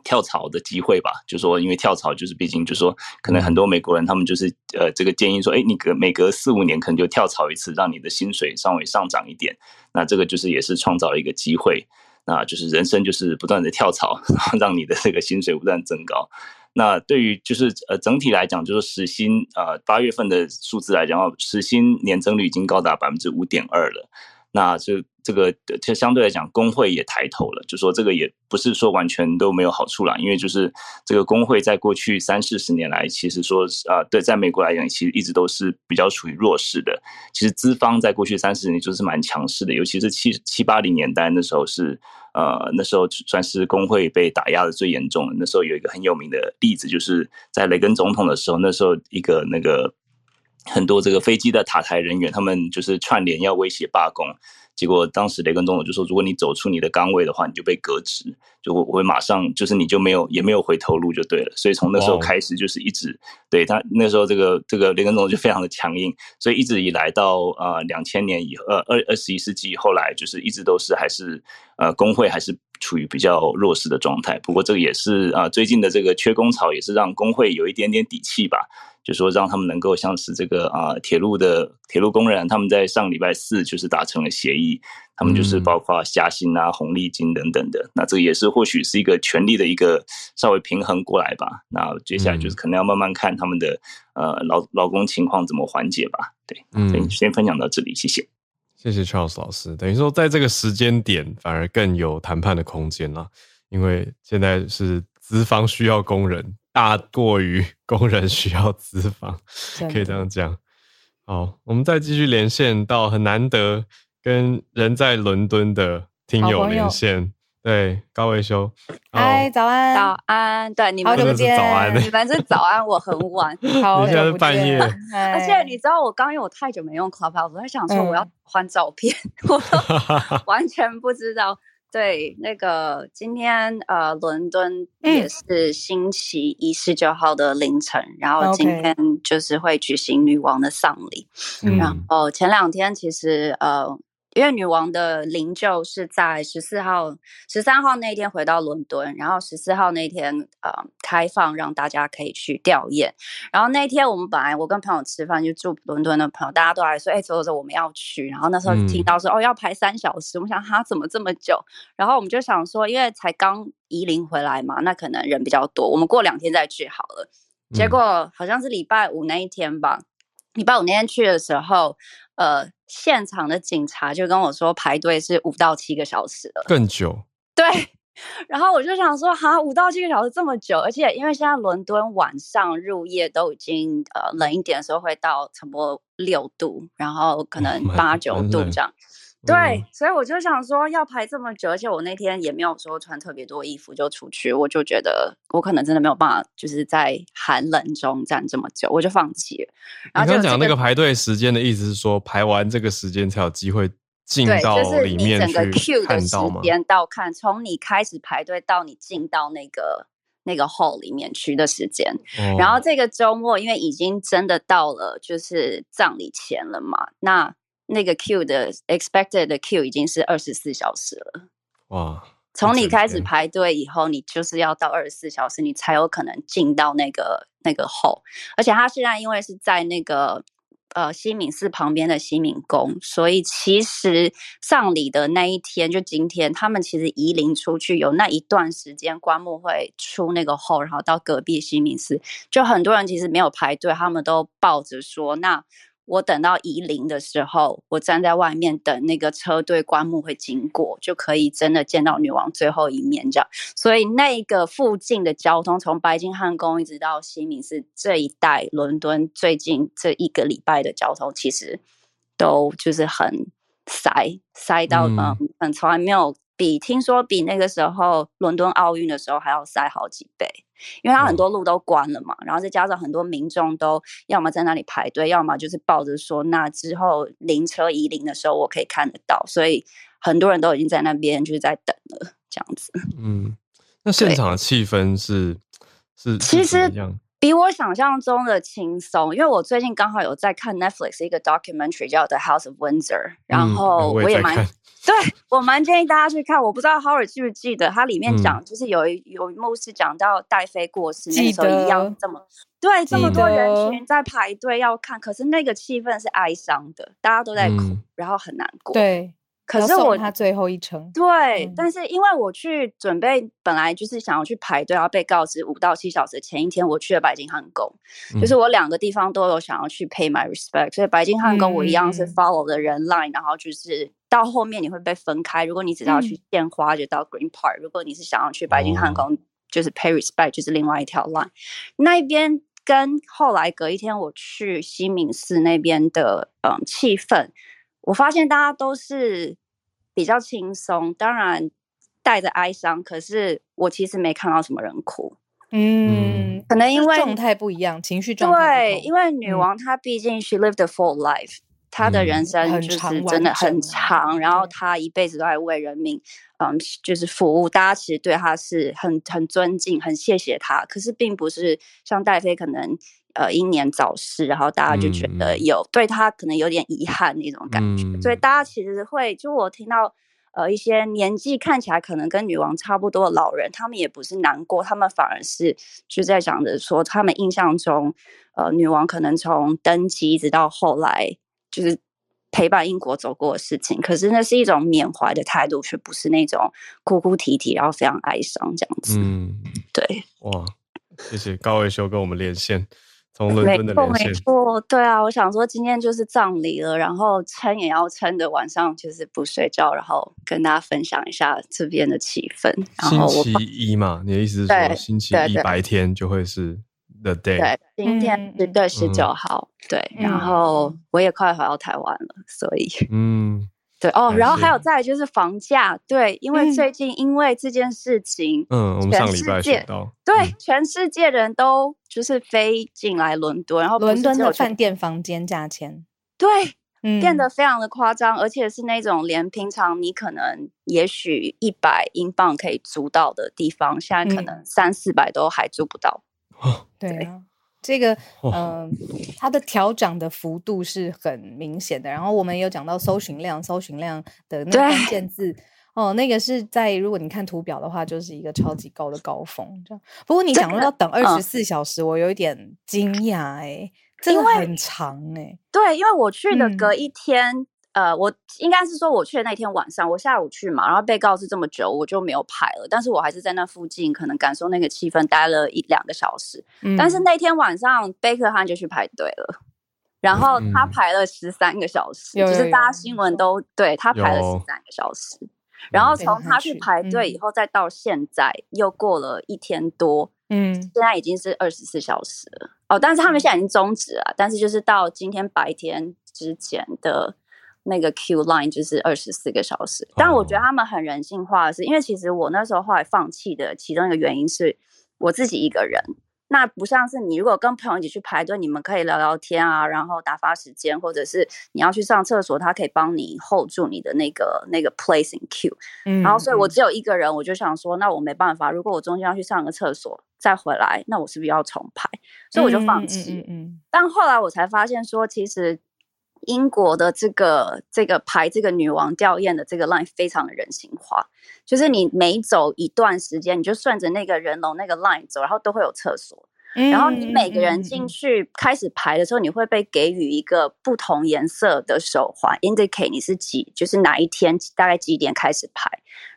跳槽的机会吧，就说因为跳槽就是毕竟就说，可能很多美国人他们就是呃这个建议说，哎，你隔每隔四五年可能就跳槽一次，让你的薪水稍微上涨一点。那这个就是也是创造了一个机会，那就是人生就是不断的跳槽，让你的这个薪水不断增高。那对于就是呃整体来讲，就是实薪呃八月份的数字来讲，实薪年增率已经高达百分之五点二了。那就这个，就相对来讲，工会也抬头了，就说这个也不是说完全都没有好处啦，因为就是这个工会在过去三四十年来，其实说啊，对，在美国来讲，其实一直都是比较处于弱势的。其实资方在过去三四十年就是蛮强势的，尤其是七七八零年代那时候是，呃，那时候算是工会被打压的最严重的。那时候有一个很有名的例子，就是在雷根总统的时候，那时候一个那个。很多这个飞机的塔台人员，他们就是串联要威胁罢工，结果当时雷根总统就说：“如果你走出你的岗位的话，你就被革职，就我会马上就是你就没有也没有回头路就对了。”所以从那时候开始就是一直对他那时候这个这个雷根总统就非常的强硬，所以一直以来到呃两千年以后呃二二十一世纪后来就是一直都是还是呃工会还是处于比较弱势的状态。不过这个也是啊、呃、最近的这个缺工潮也是让工会有一点点底气吧。就说让他们能够像是这个啊铁路的铁路工人，他们在上礼拜四就是达成了协议，他们就是包括加薪啊、红利金等等的。那这个也是或许是一个权力的一个稍微平衡过来吧。那接下来就是可能要慢慢看他们的呃劳劳工情况怎么缓解吧。对，嗯，先分享到这里，谢谢。谢谢 Charles 老师。等于说，在这个时间点反而更有谈判的空间了，因为现在是资方需要工人。大过于 工人需要资方，可以这样讲。好，我们再继续连线到很难得跟人在伦敦的听友连线。对，高维修，嗨，早安，早安，对，你们是早安，你们是早安，我很晚，好，现在是半夜。而且你知道，我刚因为我太久没用 Clubhouse，我在想说我要换照片，我都 完全不知道。对，那个今天呃，伦敦也是星期一十九号的凌晨，嗯、然后今天就是会举行女王的丧礼，嗯、然后前两天其实呃。因为女王的灵柩是在十四号、十三号那天回到伦敦，然后十四号那天呃开放让大家可以去吊唁。然后那天我们本来我跟朋友吃饭，就住伦敦的朋友，大家都来说，哎，走走走，我们要去。然后那时候听到说，嗯、哦，要排三小时，我们想哈怎么这么久？然后我们就想说，因为才刚移灵回来嘛，那可能人比较多，我们过两天再去好了。结果好像是礼拜五那一天吧，礼拜五那天去的时候，呃。现场的警察就跟我说，排队是五到七个小时了，更久。对，然后我就想说，哈，五到七个小时这么久，而且因为现在伦敦晚上入夜都已经呃冷一点的时候会到差不多六度，然后可能八九度这样。对，嗯、所以我就想说要排这么久，而且我那天也没有说穿特别多衣服就出去，我就觉得我可能真的没有办法，就是在寒冷中站这么久，我就放弃了。然后就、你刚讲那个排队时间的意思是说，排完这个时间才有机会进到里面去看到吗？就是、整个 queue 的时间到看，从你开始排队到你进到那个那个 hall 里面去的时间。哦、然后这个周末因为已经真的到了就是葬礼前了嘛，那。那个 queue 的 expected 的 queue 已经是二十四小时了。哇！从你开始排队以后，你就是要到二十四小时，你才有可能进到那个那个 hall。而且他现在因为是在那个呃西敏寺旁边的西敏宫，所以其实丧礼的那一天就今天，他们其实移灵出去有那一段时间，棺木会出那个 hall，然后到隔壁西敏寺，就很多人其实没有排队，他们都抱着说那。我等到移灵的时候，我站在外面等那个车队棺木会经过，就可以真的见到女王最后一面这样。所以那个附近的交通，从白金汉宫一直到西敏寺这一带，伦敦最近这一个礼拜的交通，其实都就是很塞，塞到嗯，很，从来没有比听说比那个时候伦敦奥运的时候还要塞好几倍。因为它很多路都关了嘛，然后再加上很多民众都要么在那里排队，要么就是抱着说，那之后灵车移灵的时候我可以看得到，所以很多人都已经在那边就是在等了，这样子。嗯，那现场的气氛是是，是其实比我想象中的轻松，因为我最近刚好有在看 Netflix 一个 documentary 叫《The House of Windsor》，然后我也蛮、嗯、对我蛮建议大家去看。我不知道 Howard 记不记得，它里面讲就是有一有一幕是讲到戴妃过世那时候一样这么对这么多人群在排队要看，可是那个气氛是哀伤的，大家都在哭，嗯、然后很难过。对。可是我他最后一程，对，嗯、但是因为我去准备，本来就是想要去排队，要被告知五到七小时前一天，我去了白金汉宫，嗯、就是我两个地方都有想要去 pay my respect，所以白金汉宫我一样是 follow 的人 line，、嗯、然后就是到后面你会被分开，如果你只要去献花就到 Green Park，、嗯、如果你是想要去白金汉宫，就是 pay respect 就是另外一条 line，、哦、那一边跟后来隔一天我去西敏寺那边的嗯气氛。我发现大家都是比较轻松，当然带着哀伤。可是我其实没看到什么人哭。嗯，可能因为状态不一样，情绪状态。对，因为女王她毕竟 she lived a full life，、嗯、她的人生就是真的很长，然后她一辈子都在为人民，嗯，就是服务。大家其实对她是很很尊敬，很谢谢她。可是并不是像戴妃可能。呃，英年早逝，然后大家就觉得有、嗯、对他可能有点遗憾那种感觉，嗯、所以大家其实会，就我听到呃一些年纪看起来可能跟女王差不多的老人，他们也不是难过，他们反而是就在讲着说，他们印象中，呃，女王可能从登基一直到后来，就是陪伴英国走过的事情，可是那是一种缅怀的态度，却不是那种哭哭啼啼，然后非常哀伤这样子。嗯，对，哇，谢谢高维修跟我们连线。从伦敦的连线。没错，没错，对啊，我想说今天就是葬礼了，然后撑也要撑的晚上就是不睡觉，然后跟大家分享一下这边的气氛。星期一嘛，你的意思是说星期一白天就会是 the day？对，今天是对十九号，嗯、对，然后我也快回到台湾了，所以嗯。对哦，然后还有再来就是房价，对，因为最近因为这件事情，嗯，我们上礼拜学到，对，全世界人都就是飞进来伦敦，然后伦敦的饭店房间价钱，对，变得非常的夸张，而且是那种连平常你可能也许一百英镑可以租到的地方，现在可能三四百都还租不到，对啊。这个，嗯、呃，它的调涨的幅度是很明显的。然后我们有讲到搜寻量，搜寻量的那个关键字，哦，那个是在如果你看图表的话，就是一个超级高的高峰。这样，不过你讲到等二十四小时，我有一点惊讶哎，真的很长哎。对，因为我去的隔一天。嗯呃，我应该是说我去的那天晚上，我下午去嘛，然后被告知这么久，我就没有排了。但是我还是在那附近，可能感受那个气氛，待了一两个小时。嗯、但是那天晚上，贝克汉就去排队了，然后他排了十三个小时，嗯、就是大家新闻都对他排了十三个小时。然后从他去排队以后，再到现在、嗯、又过了一天多，嗯，现在已经是二十四小时了。哦，但是他们现在已经终止了，但是就是到今天白天之前的。那个 Q line 就是二十四个小时，但我觉得他们很人性化的是，因为其实我那时候后来放弃的其中一个原因是我自己一个人。那不像是你，如果跟朋友一起去排队，你们可以聊聊天啊，然后打发时间，或者是你要去上厕所，他可以帮你 hold 住你的那个那个 place in queue。嗯，然后所以我只有一个人，我就想说，那我没办法，如果我中间要去上个厕所再回来，那我是不是要重排？所以我就放弃。嗯，嗯，嗯，但后来我才发现说，其实。英国的这个这个排这个女王吊唁的这个 line 非常的人性化，就是你每走一段时间，你就顺着那个人龙那个 line 走，然后都会有厕所。然后你每个人进去开始排的时候，你会被给予一个不同颜色的手环，indicate 你是几，就是哪一天大概几点开始排。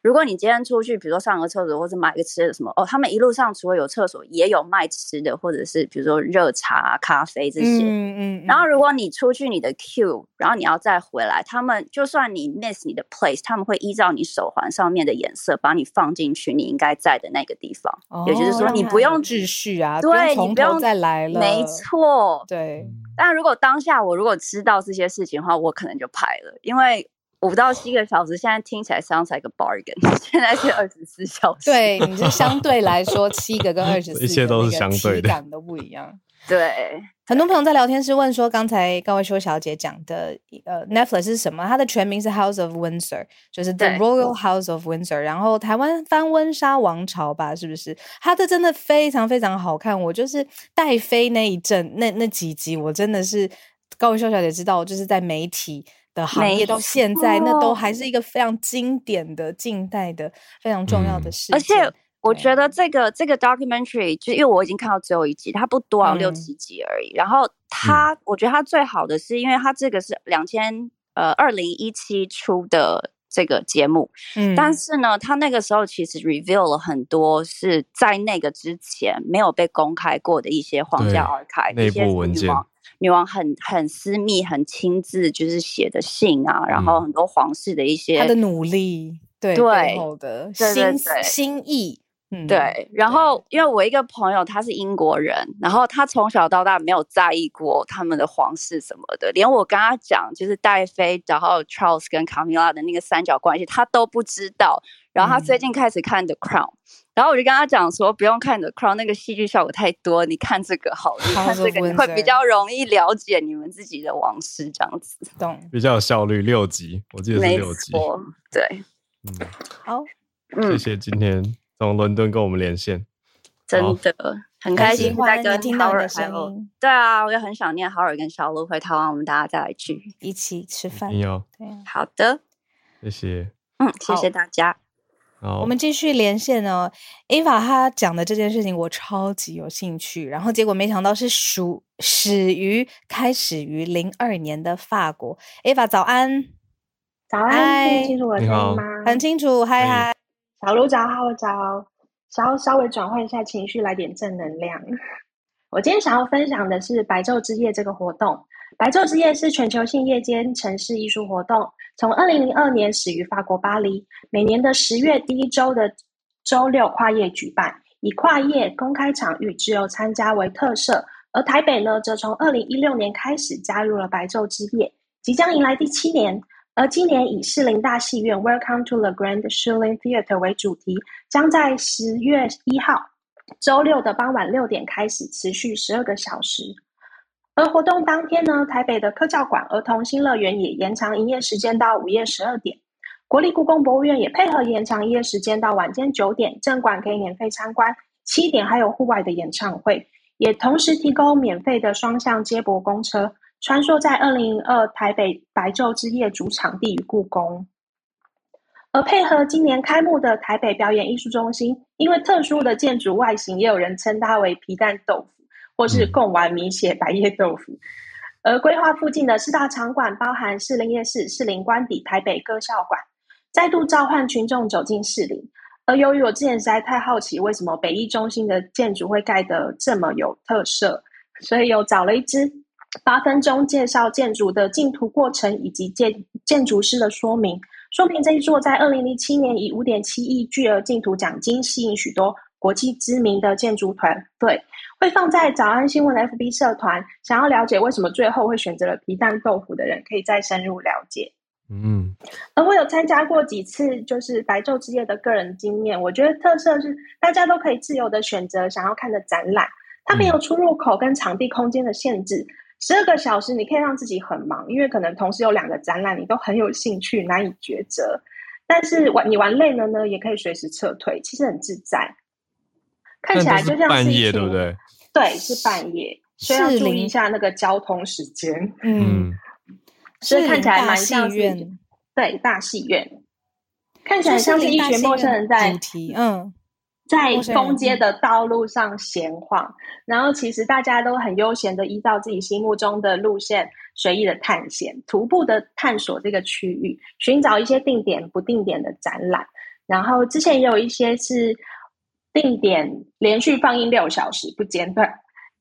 如果你今天出去，比如说上个厕所或者买个吃的什么，哦，他们一路上除了有厕所，也有卖吃的，或者是比如说热茶、咖啡这些。嗯嗯。然后如果你出去你的 queue，然后你要再回来，他们就算你 miss 你的 place，他们会依照你手环上面的颜色，把你放进去你应该在的那个地方。哦。也就是说，你不用秩序啊。对。你不用再来了，没错，对。但如果当下我如果知道这些事情的话，我可能就拍了，因为五到七个小时现在听起来 sounds like a bargain，现在是二十四小时。对，你是相对来说七个跟 二十四，一切都是相对的，感都不一样。对，很多朋友在聊天室问说，刚才高维修小姐讲的呃，Netflix 是什么？它的全名是 House of Windsor，就是 The Royal House of Windsor。然后台湾翻温莎王朝吧，是不是？它的真的非常非常好看。我就是戴妃那一阵那那几集，我真的是高维修小姐知道，就是在媒体的行业到现在，那都还是一个非常经典的近代的非常重要的事情。而且。我觉得这个这个 documentary 就因为我已经看到最后一集，它不多，啊，六七集而已。嗯、然后它，嗯、我觉得它最好的是，因为它这个是两千呃二零一七出的这个节目，嗯，但是呢，它那个时候其实 reveal 了很多是在那个之前没有被公开过的一些皇家 archive 内部文件，女王很很私密、很亲自就是写的信啊，嗯、然后很多皇室的一些他的努力，对对的心心意。嗯，对。然后，因为我一个朋友他是英国人，然后他从小到大没有在意过他们的皇室什么的，连我跟他讲就是戴妃，然后 Charles 跟卡米拉的那个三角关系，他都不知道。然后他最近开始看 The Crown，、嗯、然后我就跟他讲说，不用看 The Crown，那个戏剧效果太多，你看这个好，你看这个你会比较容易了解你们自己的往事这样子，懂？比较有效率，六集，我记得是六集，对，嗯，好，嗯，谢谢今天。从伦敦跟我们连线，真的很开心再跟听到你的声音。对啊，我也很想念浩尔跟小鹿回台湾，我们大家再来聚一起吃饭。对，好的，谢谢。嗯，谢谢大家。好，我们继续连线哦。，Eva 她讲的这件事情，我超级有兴趣。然后结果没想到是属始于开始于零二年的法国。Eva 早安，早安，听清楚我的声音吗？很清楚，嗨嗨。小鹿早，好早，想要稍微转换一下情绪，来点正能量。我今天想要分享的是白昼之夜这个活动。白昼之夜是全球性夜间城市艺术活动，从二零零二年始于法国巴黎，每年的十月第一周的周六跨夜举办，以跨夜公开场域自由参加为特色。而台北呢，则从二零一六年开始加入了白昼之夜，即将迎来第七年。而今年以士林大戏院 Welcome to the Grand Shilin Theatre 为主题，将在十月一号周六的傍晚六点开始，持续十二个小时。而活动当天呢，台北的科教馆儿童新乐园也延长营业时间到午夜十二点，国立故宫博物院也配合延长营业时间到晚间九点，正馆可以免费参观，七点还有户外的演唱会，也同时提供免费的双向接驳公车。穿梭在二零零二台北白昼之夜主场地与故宫，而配合今年开幕的台北表演艺术中心，因为特殊的建筑外形，也有人称它为皮蛋豆腐，或是贡丸米血白叶豆腐。而规划附近的四大场馆，包含士林夜市、士林官邸、台北歌校馆，再度召唤群众走进士林。而由于我之前实在太好奇，为什么北艺中心的建筑会盖得这么有特色，所以又找了一支。八分钟介绍建筑的进图过程以及建建筑师的说明。说明这一座在二零零七年以五点七亿巨额竞图奖金吸引许多国际知名的建筑团队，会放在早安新闻的 FB 社团。想要了解为什么最后会选择了皮蛋豆腐的人，可以再深入了解。嗯，而我有参加过几次，就是白昼之夜的个人经验。我觉得特色是大家都可以自由的选择想要看的展览，它没有出入口跟场地空间的限制。十二个小时，你可以让自己很忙，因为可能同时有两个展览，你都很有兴趣，难以抉择。但是玩你玩累了呢，也可以随时撤退，其实很自在。看起来就像是半夜，对不对？对，是半夜，所以要注意一下那个交通时间。嗯，所以看起来蛮像院对大戏院，看起来像是一群陌生人在嗯。在封街的道路上闲晃，然后其实大家都很悠闲的依照自己心目中的路线随意的探险，徒步的探索这个区域，寻找一些定点不定点的展览。然后之前也有一些是定点连续放映六小时不间断。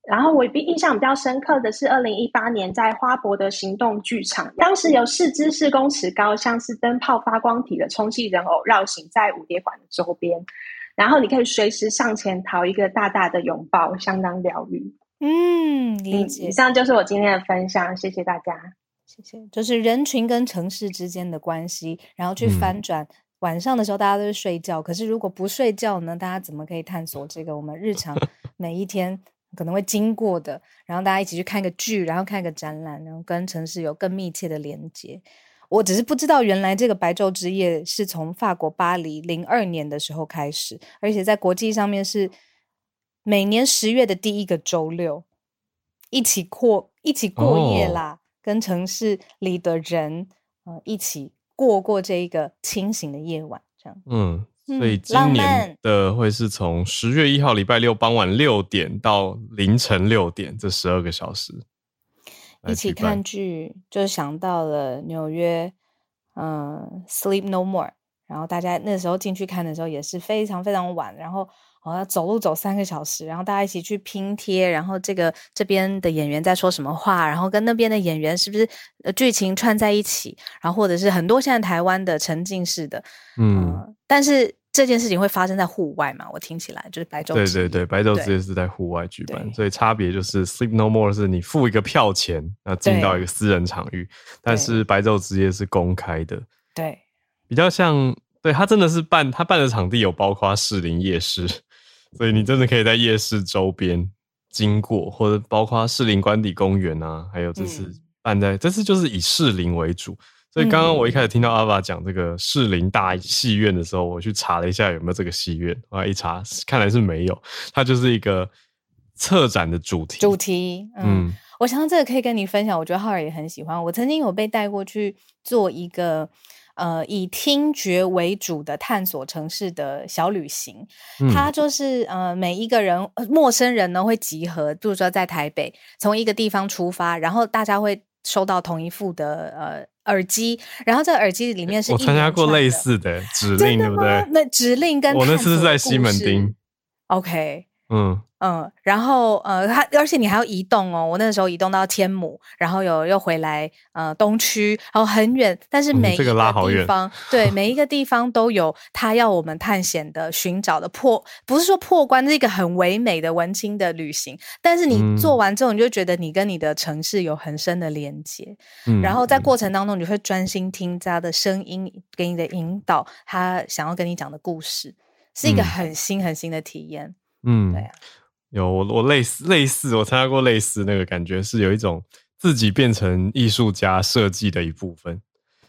然后我印象比较深刻的是二零一八年在花博的行动剧场，当时有四只四公尺高、像是灯泡发光体的充气人偶绕行在五蝶馆的周边。然后你可以随时上前讨一个大大的拥抱，相当疗愈。嗯，理解。以上就是我今天的分享，谢谢大家。谢谢。就是人群跟城市之间的关系，然后去翻转。嗯、晚上的时候大家都是睡觉，可是如果不睡觉呢？大家怎么可以探索这个我们日常 每一天可能会经过的，然后大家一起去看个剧，然后看个展览，然后跟城市有更密切的连接。我只是不知道，原来这个白昼之夜是从法国巴黎零二年的时候开始，而且在国际上面是每年十月的第一个周六，一起过一起过夜啦，哦、跟城市里的人、呃、一起过过这一个清醒的夜晚，这样。嗯，所以今年的会是从十月一号礼拜六傍晚六点到凌晨六点这十二个小时。一起看剧，就想到了纽约，嗯，Sleep No More。然后大家那时候进去看的时候也是非常非常晚，然后我要走路走三个小时，然后大家一起去拼贴，然后这个这边的演员在说什么话，然后跟那边的演员是不是呃剧情串在一起，然后或者是很多现在台湾的沉浸式的，嗯，嗯，但是。这件事情会发生在户外嘛？我听起来就是白昼。对对对，白昼之夜是在户外举办，所以差别就是 Sleep No More 是你付一个票钱，那进到一个私人场域，但是白昼之夜是公开的。对，比较像，对，他真的是办，他办的场地有包括士林夜市，所以你真的可以在夜市周边经过，或者包括士林官邸公园啊，还有这次办在、嗯、这次就是以士林为主。所以刚刚我一开始听到阿爸讲这个士林大戏院的时候，我去查了一下有没有这个戏院，后来一查，看来是没有。它就是一个策展的主题。主题，嗯，嗯我想到这个可以跟你分享。我觉得浩尔也很喜欢。我曾经有被带过去做一个呃以听觉为主的探索城市的小旅行。它就是呃每一个人陌生人呢会集合，就是说在台北从一个地方出发，然后大家会收到同一副的呃。耳机，然后这个耳机里面是。我参加过类似的指令，对不对？那指令跟我那次是在西门町。OK。嗯嗯，然后呃，他而且你还要移动哦。我那个时候移动到天母，然后有又回来呃东区，然后很远，但是每一个地方、嗯这个、拉好远对 每一个地方都有他要我们探险的、寻找的破，不是说破关，是一个很唯美的文青的旅行。但是你做完之后，你就觉得你跟你的城市有很深的连接。嗯，然后在过程当中，你会专心听他的声音给你的引导，他想要跟你讲的故事，是一个很新很新的体验。嗯，对啊，有我我类似类似我参加过类似那个感觉，是有一种自己变成艺术家设计的一部分。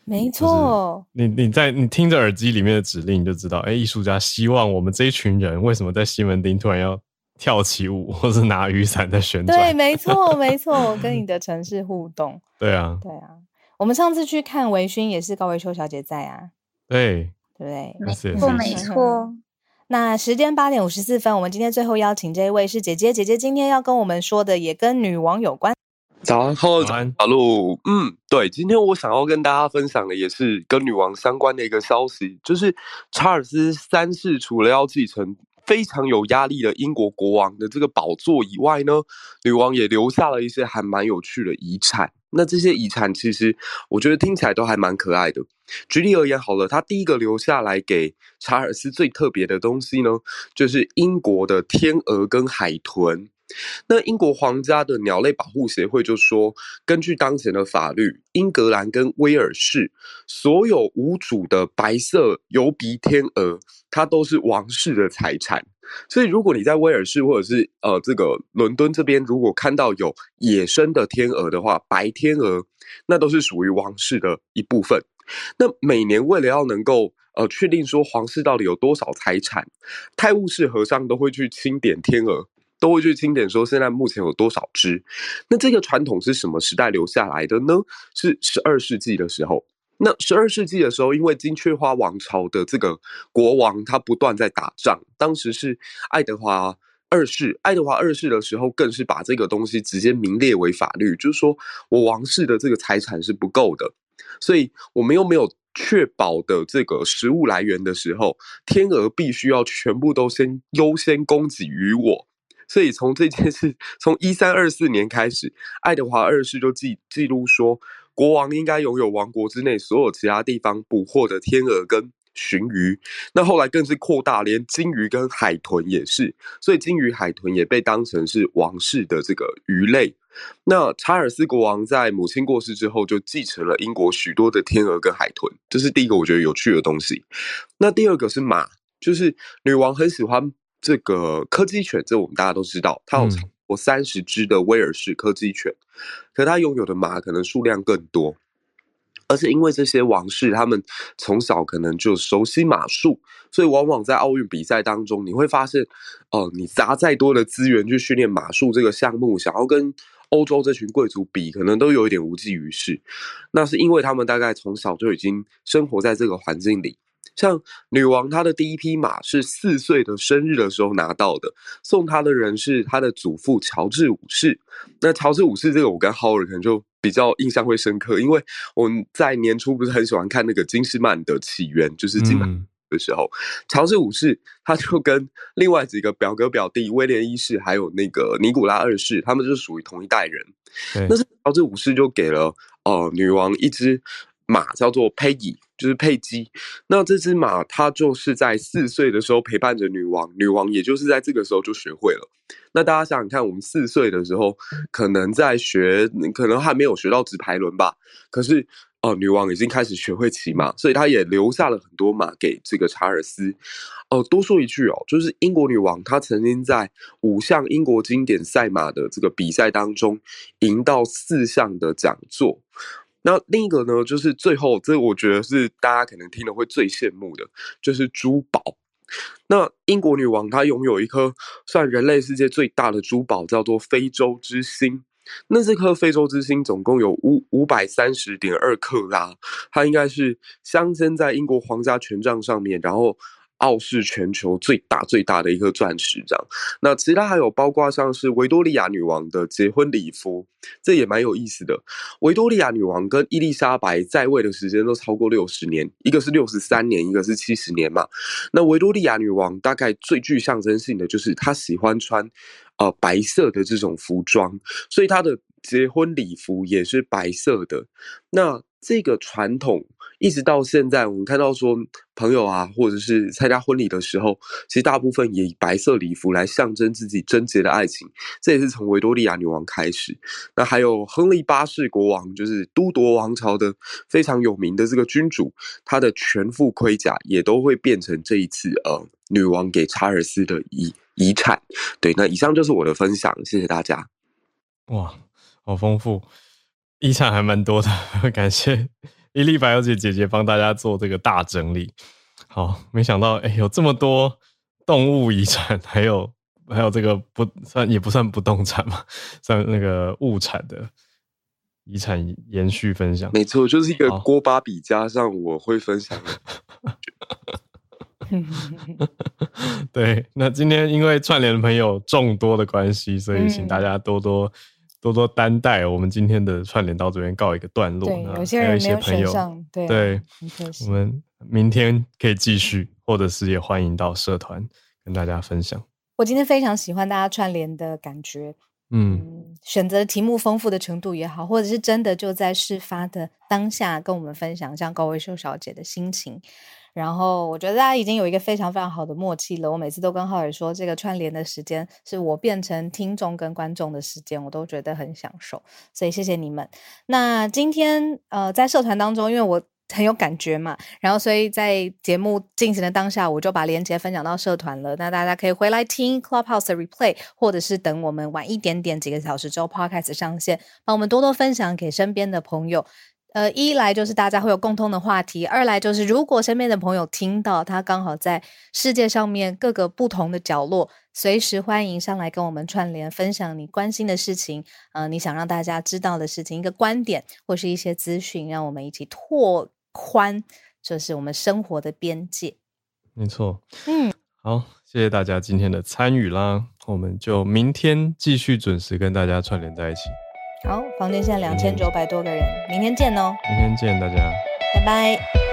没错，你你在你听着耳机里面的指令，你就知道，哎，艺术家希望我们这一群人为什么在西门町突然要跳起舞，或是拿雨伞在旋转？对，没错没错，跟你的城市互动。对啊，对啊，我们上次去看微醺也是高维修小姐在啊。对，对，没错没错。那时间八点五十四分，我们今天最后邀请这一位是姐姐。姐姐今天要跟我们说的也跟女王有关。早安，早安，小路。嗯，对，今天我想要跟大家分享的也是跟女王相关的一个消息，就是查尔斯三世除了要继承非常有压力的英国国王的这个宝座以外呢，女王也留下了一些还蛮有趣的遗产。那这些遗产其实我觉得听起来都还蛮可爱的。举例而言，好了，她第一个留下来给查尔斯最特别的东西呢，就是英国的天鹅跟海豚。那英国皇家的鸟类保护协会就说，根据当前的法律，英格兰跟威尔士所有无主的白色油鼻天鹅，它都是王室的财产。所以，如果你在威尔士或者是呃这个伦敦这边，如果看到有野生的天鹅的话，白天鹅那都是属于王室的一部分。那每年为了要能够呃确定说皇室到底有多少财产，泰晤士和尚都会去清点天鹅，都会去清点说现在目前有多少只。那这个传统是什么时代留下来的呢？是十二世纪的时候。那十二世纪的时候，因为金雀花王朝的这个国王他不断在打仗，当时是爱德华二世。爱德华二世的时候，更是把这个东西直接名列为法律，就是说我王室的这个财产是不够的，所以我们又没有确保的这个食物来源的时候，天鹅必须要全部都先优先供给于我。所以从这件事，从一三二四年开始，爱德华二世就记记录说。国王应该拥有王国之内所有其他地方捕获的天鹅跟鲟鱼，那后来更是扩大，连金鱼跟海豚也是，所以金鱼、海豚也被当成是王室的这个鱼类。那查尔斯国王在母亲过世之后，就继承了英国许多的天鹅跟海豚，这是第一个我觉得有趣的东西。那第二个是马，就是女王很喜欢这个柯基犬，这我们大家都知道，它有超过三十只的威尔士柯基犬，可它拥有的马可能数量更多。而且因为这些王室，他们从小可能就熟悉马术，所以往往在奥运比赛当中，你会发现，哦、呃，你砸再多的资源去训练马术这个项目，想要跟欧洲这群贵族比，可能都有一点无济于事。那是因为他们大概从小就已经生活在这个环境里。像女王，她的第一匹马是四岁的生日的时候拿到的，送她的人是她的祖父乔治五世。那乔治五世这个，我跟 Howard 可能就比较印象会深刻，因为我们在年初不是很喜欢看那个金士曼的起源，就是金马的时候，乔、嗯、治五世他就跟另外几个表哥表弟威廉一世还有那个尼古拉二世，他们就是属于同一代人。那是乔治五世就给了呃女王一只马，叫做佩吉。就是佩姬，那这只马它就是在四岁的时候陪伴着女王，女王也就是在这个时候就学会了。那大家想想看，我们四岁的时候可能在学，可能还没有学到直排轮吧，可是哦、女王已经开始学会骑马，所以她也留下了很多马给这个查尔斯。哦、多说一句哦，就是英国女王她曾经在五项英国经典赛马的这个比赛当中赢到四项的讲座。那另一个呢，就是最后，这我觉得是大家可能听了会最羡慕的，就是珠宝。那英国女王她拥有一颗算人类世界最大的珠宝，叫做非洲之星。那这颗非洲之星总共有五五百三十点二克拉，它应该是镶嵌在英国皇家权杖上面，然后。傲视全球最大最大的一颗钻石，这样。那其他还有包括像是维多利亚女王的结婚礼服，这也蛮有意思的。维多利亚女王跟伊丽莎白在位的时间都超过六十年，一个是六十三年，一个是七十年嘛。那维多利亚女王大概最具象征性的就是她喜欢穿呃白色的这种服装，所以她的结婚礼服也是白色的。那这个传统。一直到现在，我们看到说朋友啊，或者是参加婚礼的时候，其实大部分也以白色礼服来象征自己贞洁的爱情。这也是从维多利亚女王开始。那还有亨利八世国王，就是都铎王朝的非常有名的这个君主，他的全副盔甲也都会变成这一次呃女王给查尔斯的遗遗产。对，那以上就是我的分享，谢谢大家。哇，好丰富，遗产还蛮多的，感谢。伊丽白小姐姐姐帮大家做这个大整理，好，没想到哎、欸，有这么多动物遗产，还有还有这个不算也不算不动产嘛，算那个物产的遗产延续分享。没错，就是一个锅巴比加上我会分享的。对，那今天因为串联的朋友众多的关系，所以请大家多多。多多担待，我们今天的串联到这边告一个段落。对，有些人没有选上，对，对，我们明天可以继续，或者是也欢迎到社团跟大家分享。我今天非常喜欢大家串联的感觉，嗯，嗯，选择题目丰富的程度也好，或者是真的就在事发的当下跟我们分享，像高维秀小姐的心情。然后我觉得大家已经有一个非常非常好的默契了。我每次都跟浩宇说，这个串联的时间是我变成听众跟观众的时间，我都觉得很享受。所以谢谢你们。那今天呃，在社团当中，因为我很有感觉嘛，然后所以在节目进行的当下，我就把链接分享到社团了。那大家可以回来听 Clubhouse 的 Replay，或者是等我们晚一点点几个小时之后 Podcast 上线，帮我们多多分享给身边的朋友。呃，一来就是大家会有共通的话题，二来就是如果身边的朋友听到他刚好在世界上面各个不同的角落，随时欢迎上来跟我们串联，分享你关心的事情，呃，你想让大家知道的事情，一个观点或是一些资讯，让我们一起拓宽，就是我们生活的边界。没错，嗯，好，谢谢大家今天的参与啦，我们就明天继续准时跟大家串联在一起。好，房间现在两千九百多个人，明天见哦！明天见，大家，拜拜。